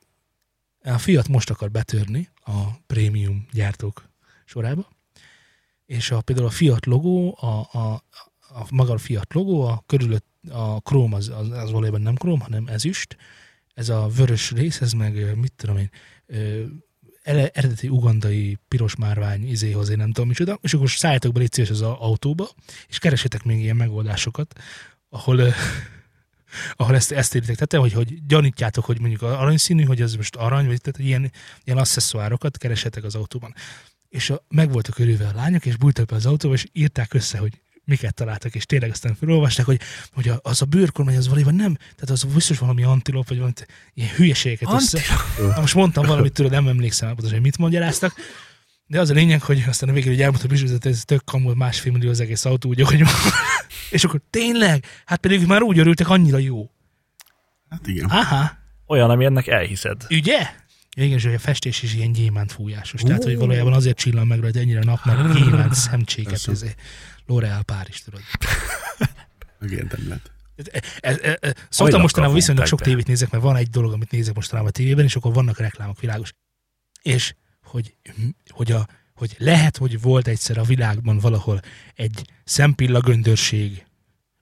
a Fiat most akar betörni a prémium gyártók sorába, és a, például a Fiat logó, a, a, a maga a Fiat logó, a körülött a króm az, az, az valójában nem króm, hanem ezüst, ez a vörös rész, ez meg mit tudom én, eredeti ugandai piros márvány izéhoz, én nem tudom micsoda, és akkor szálljatok be légy az autóba, és keresetek még ilyen megoldásokat, ahol ahol ezt, ezt írták tettem, hogy, hogy gyanítjátok, hogy mondjuk aranyszínű, hogy ez most arany, vagy tehát ilyen, ilyen asszeszoárokat keresetek az autóban. És a, meg voltak körülve a lányok, és bújtak be az autóba, és írták össze, hogy miket találtak, és tényleg aztán felolvasták, hogy, hogy az a bőrkormány az valójában nem, tehát az biztos valami antilop, vagy valami ilyen hülyeségeket össze. Na, most mondtam valamit, tudod, nem emlékszem pontosan, hogy mit magyaráztak, de az a lényeg, hogy aztán a végül így elmondta hogy ez tök kamul másfél millió az egész autó, úgy, hogy. És akkor tényleg? Hát pedig ők már úgy örültek, annyira jó. Hát igen. Aha, olyan, ami ennek elhiszed. ugye? Ja, igen, és hogy a festés is ilyen gyémánt fújásos. Tehát, hogy valójában azért csillan meg rajta ennyire a nap, mert gyémánt szemcséket, Persze. L'Oreal Párizs, tudod. Megérdemled. Ez, ez, ez, szoktam mostanában viszonylag sok tévét nézek, mert van egy dolog, amit nézek mostanában a tévében, és akkor vannak reklámok, világos. És hogy, hogy, a, hogy lehet, hogy volt egyszer a világban valahol egy szempilla göndörség,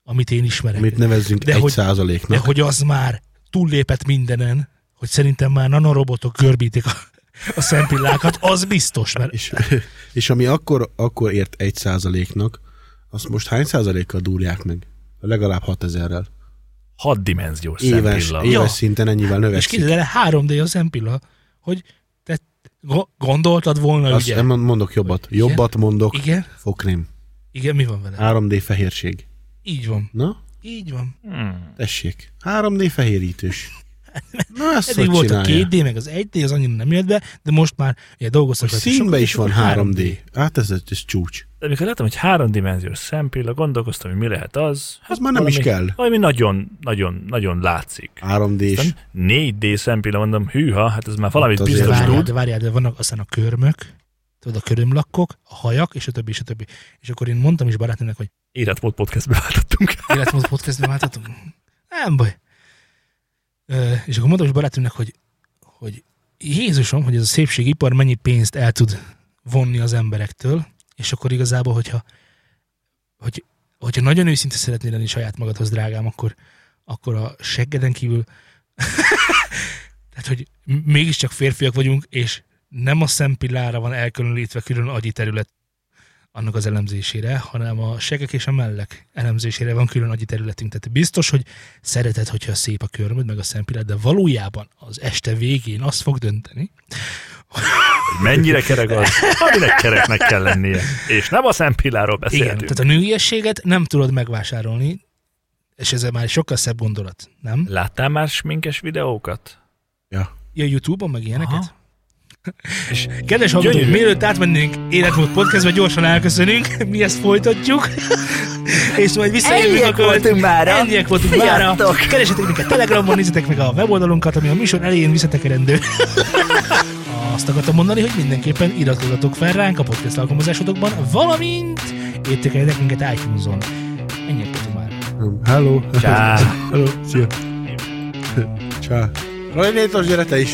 amit én ismerek. Amit nevezzünk De egy hogy- százaléknak. De hogy az már túllépett mindenen, hogy szerintem már nanorobotok görbítik a, a szempillákat, az biztos, mert És, és ami akkor, akkor ért egy százaléknak, azt most hány százalékkal dúrják meg? Legalább 6000-rel. Hatdimenziós Éves, szempilla. éves Ja. szinten ennyivel és növekszik. képzeld el, 3D a szempilla, hogy te go- gondoltad volna, Azt ugye? nem mondok jobbat. Jobbat mondok. Igen, Fokrém. igen, mi van vele? 3D fehérség. Így van, Na, így van. Hmm. tessék. 3D fehérítős. Na, ezt Eddig volt a csinálja? 2D, meg az 1D, az annyira nem jött be, de most már ugye dolgoztak Színbe is van akkor 3D. Hát ez, ez csúcs. De amikor láttam, hogy háromdimenziós szempilla, gondolkoztam, hogy mi lehet az. Az már nem is kell. Valami nagyon, nagyon, nagyon látszik. 3D-s. Aztán 4D szempilla, mondom, hűha, hát ez már valamit Hát biztos várjál, tud. de várjál, de vannak aztán a körmök, tudod, a körömlakkok, a hajak, és a többi, és a többi. És akkor én mondtam is barátnőnek, hogy Életmód podcastbe váltottunk. életmód podcastben váltatunk. Nem baj. És akkor mondtam is barátnőnek, hogy, hogy Jézusom, hogy ez a szépségipar mennyi pénzt el tud vonni az emberektől, és akkor igazából, hogyha, hogy, hogyha nagyon őszinte szeretnél lenni saját magadhoz, drágám, akkor, akkor a seggeden kívül tehát, hogy mégiscsak férfiak vagyunk, és nem a szempillára van elkülönítve külön agyi terület annak az elemzésére, hanem a segek és a mellek elemzésére van külön agyi területünk. Tehát biztos, hogy szereted, hogyha szép a körmöd, meg a szempillát, de valójában az este végén azt fog dönteni, Hogy mennyire kerek az, aminek kereknek kell lennie. És nem a szempilláról igen, beszéltünk. tehát a nőiességet nem tudod megvásárolni, és ez már sokkal szebb gondolat, nem? Láttál már sminkes videókat? Ja. Ja, Youtube-on meg ilyeneket? Aha. És kedves hallgatók, Gyönyörű. mielőtt átmennénk életmód podcastbe, gyorsan elköszönünk, mi ezt folytatjuk, és majd visszajövünk Ennyiek a követ- voltunk mára. Ennyiek voltunk mára. Keresetek minket Telegramon, nézzetek meg a weboldalunkat, ami a műsor elején visszatekerendő. Azt akartam mondani, hogy mindenképpen iratkozzatok fel ránk a podcast alkalmazásotokban, valamint értékeljetek minket iTunes-on. Ennyiek voltunk már. Hello. Csá. Hello. Szia. Csá. Rajnétos, gyere te is.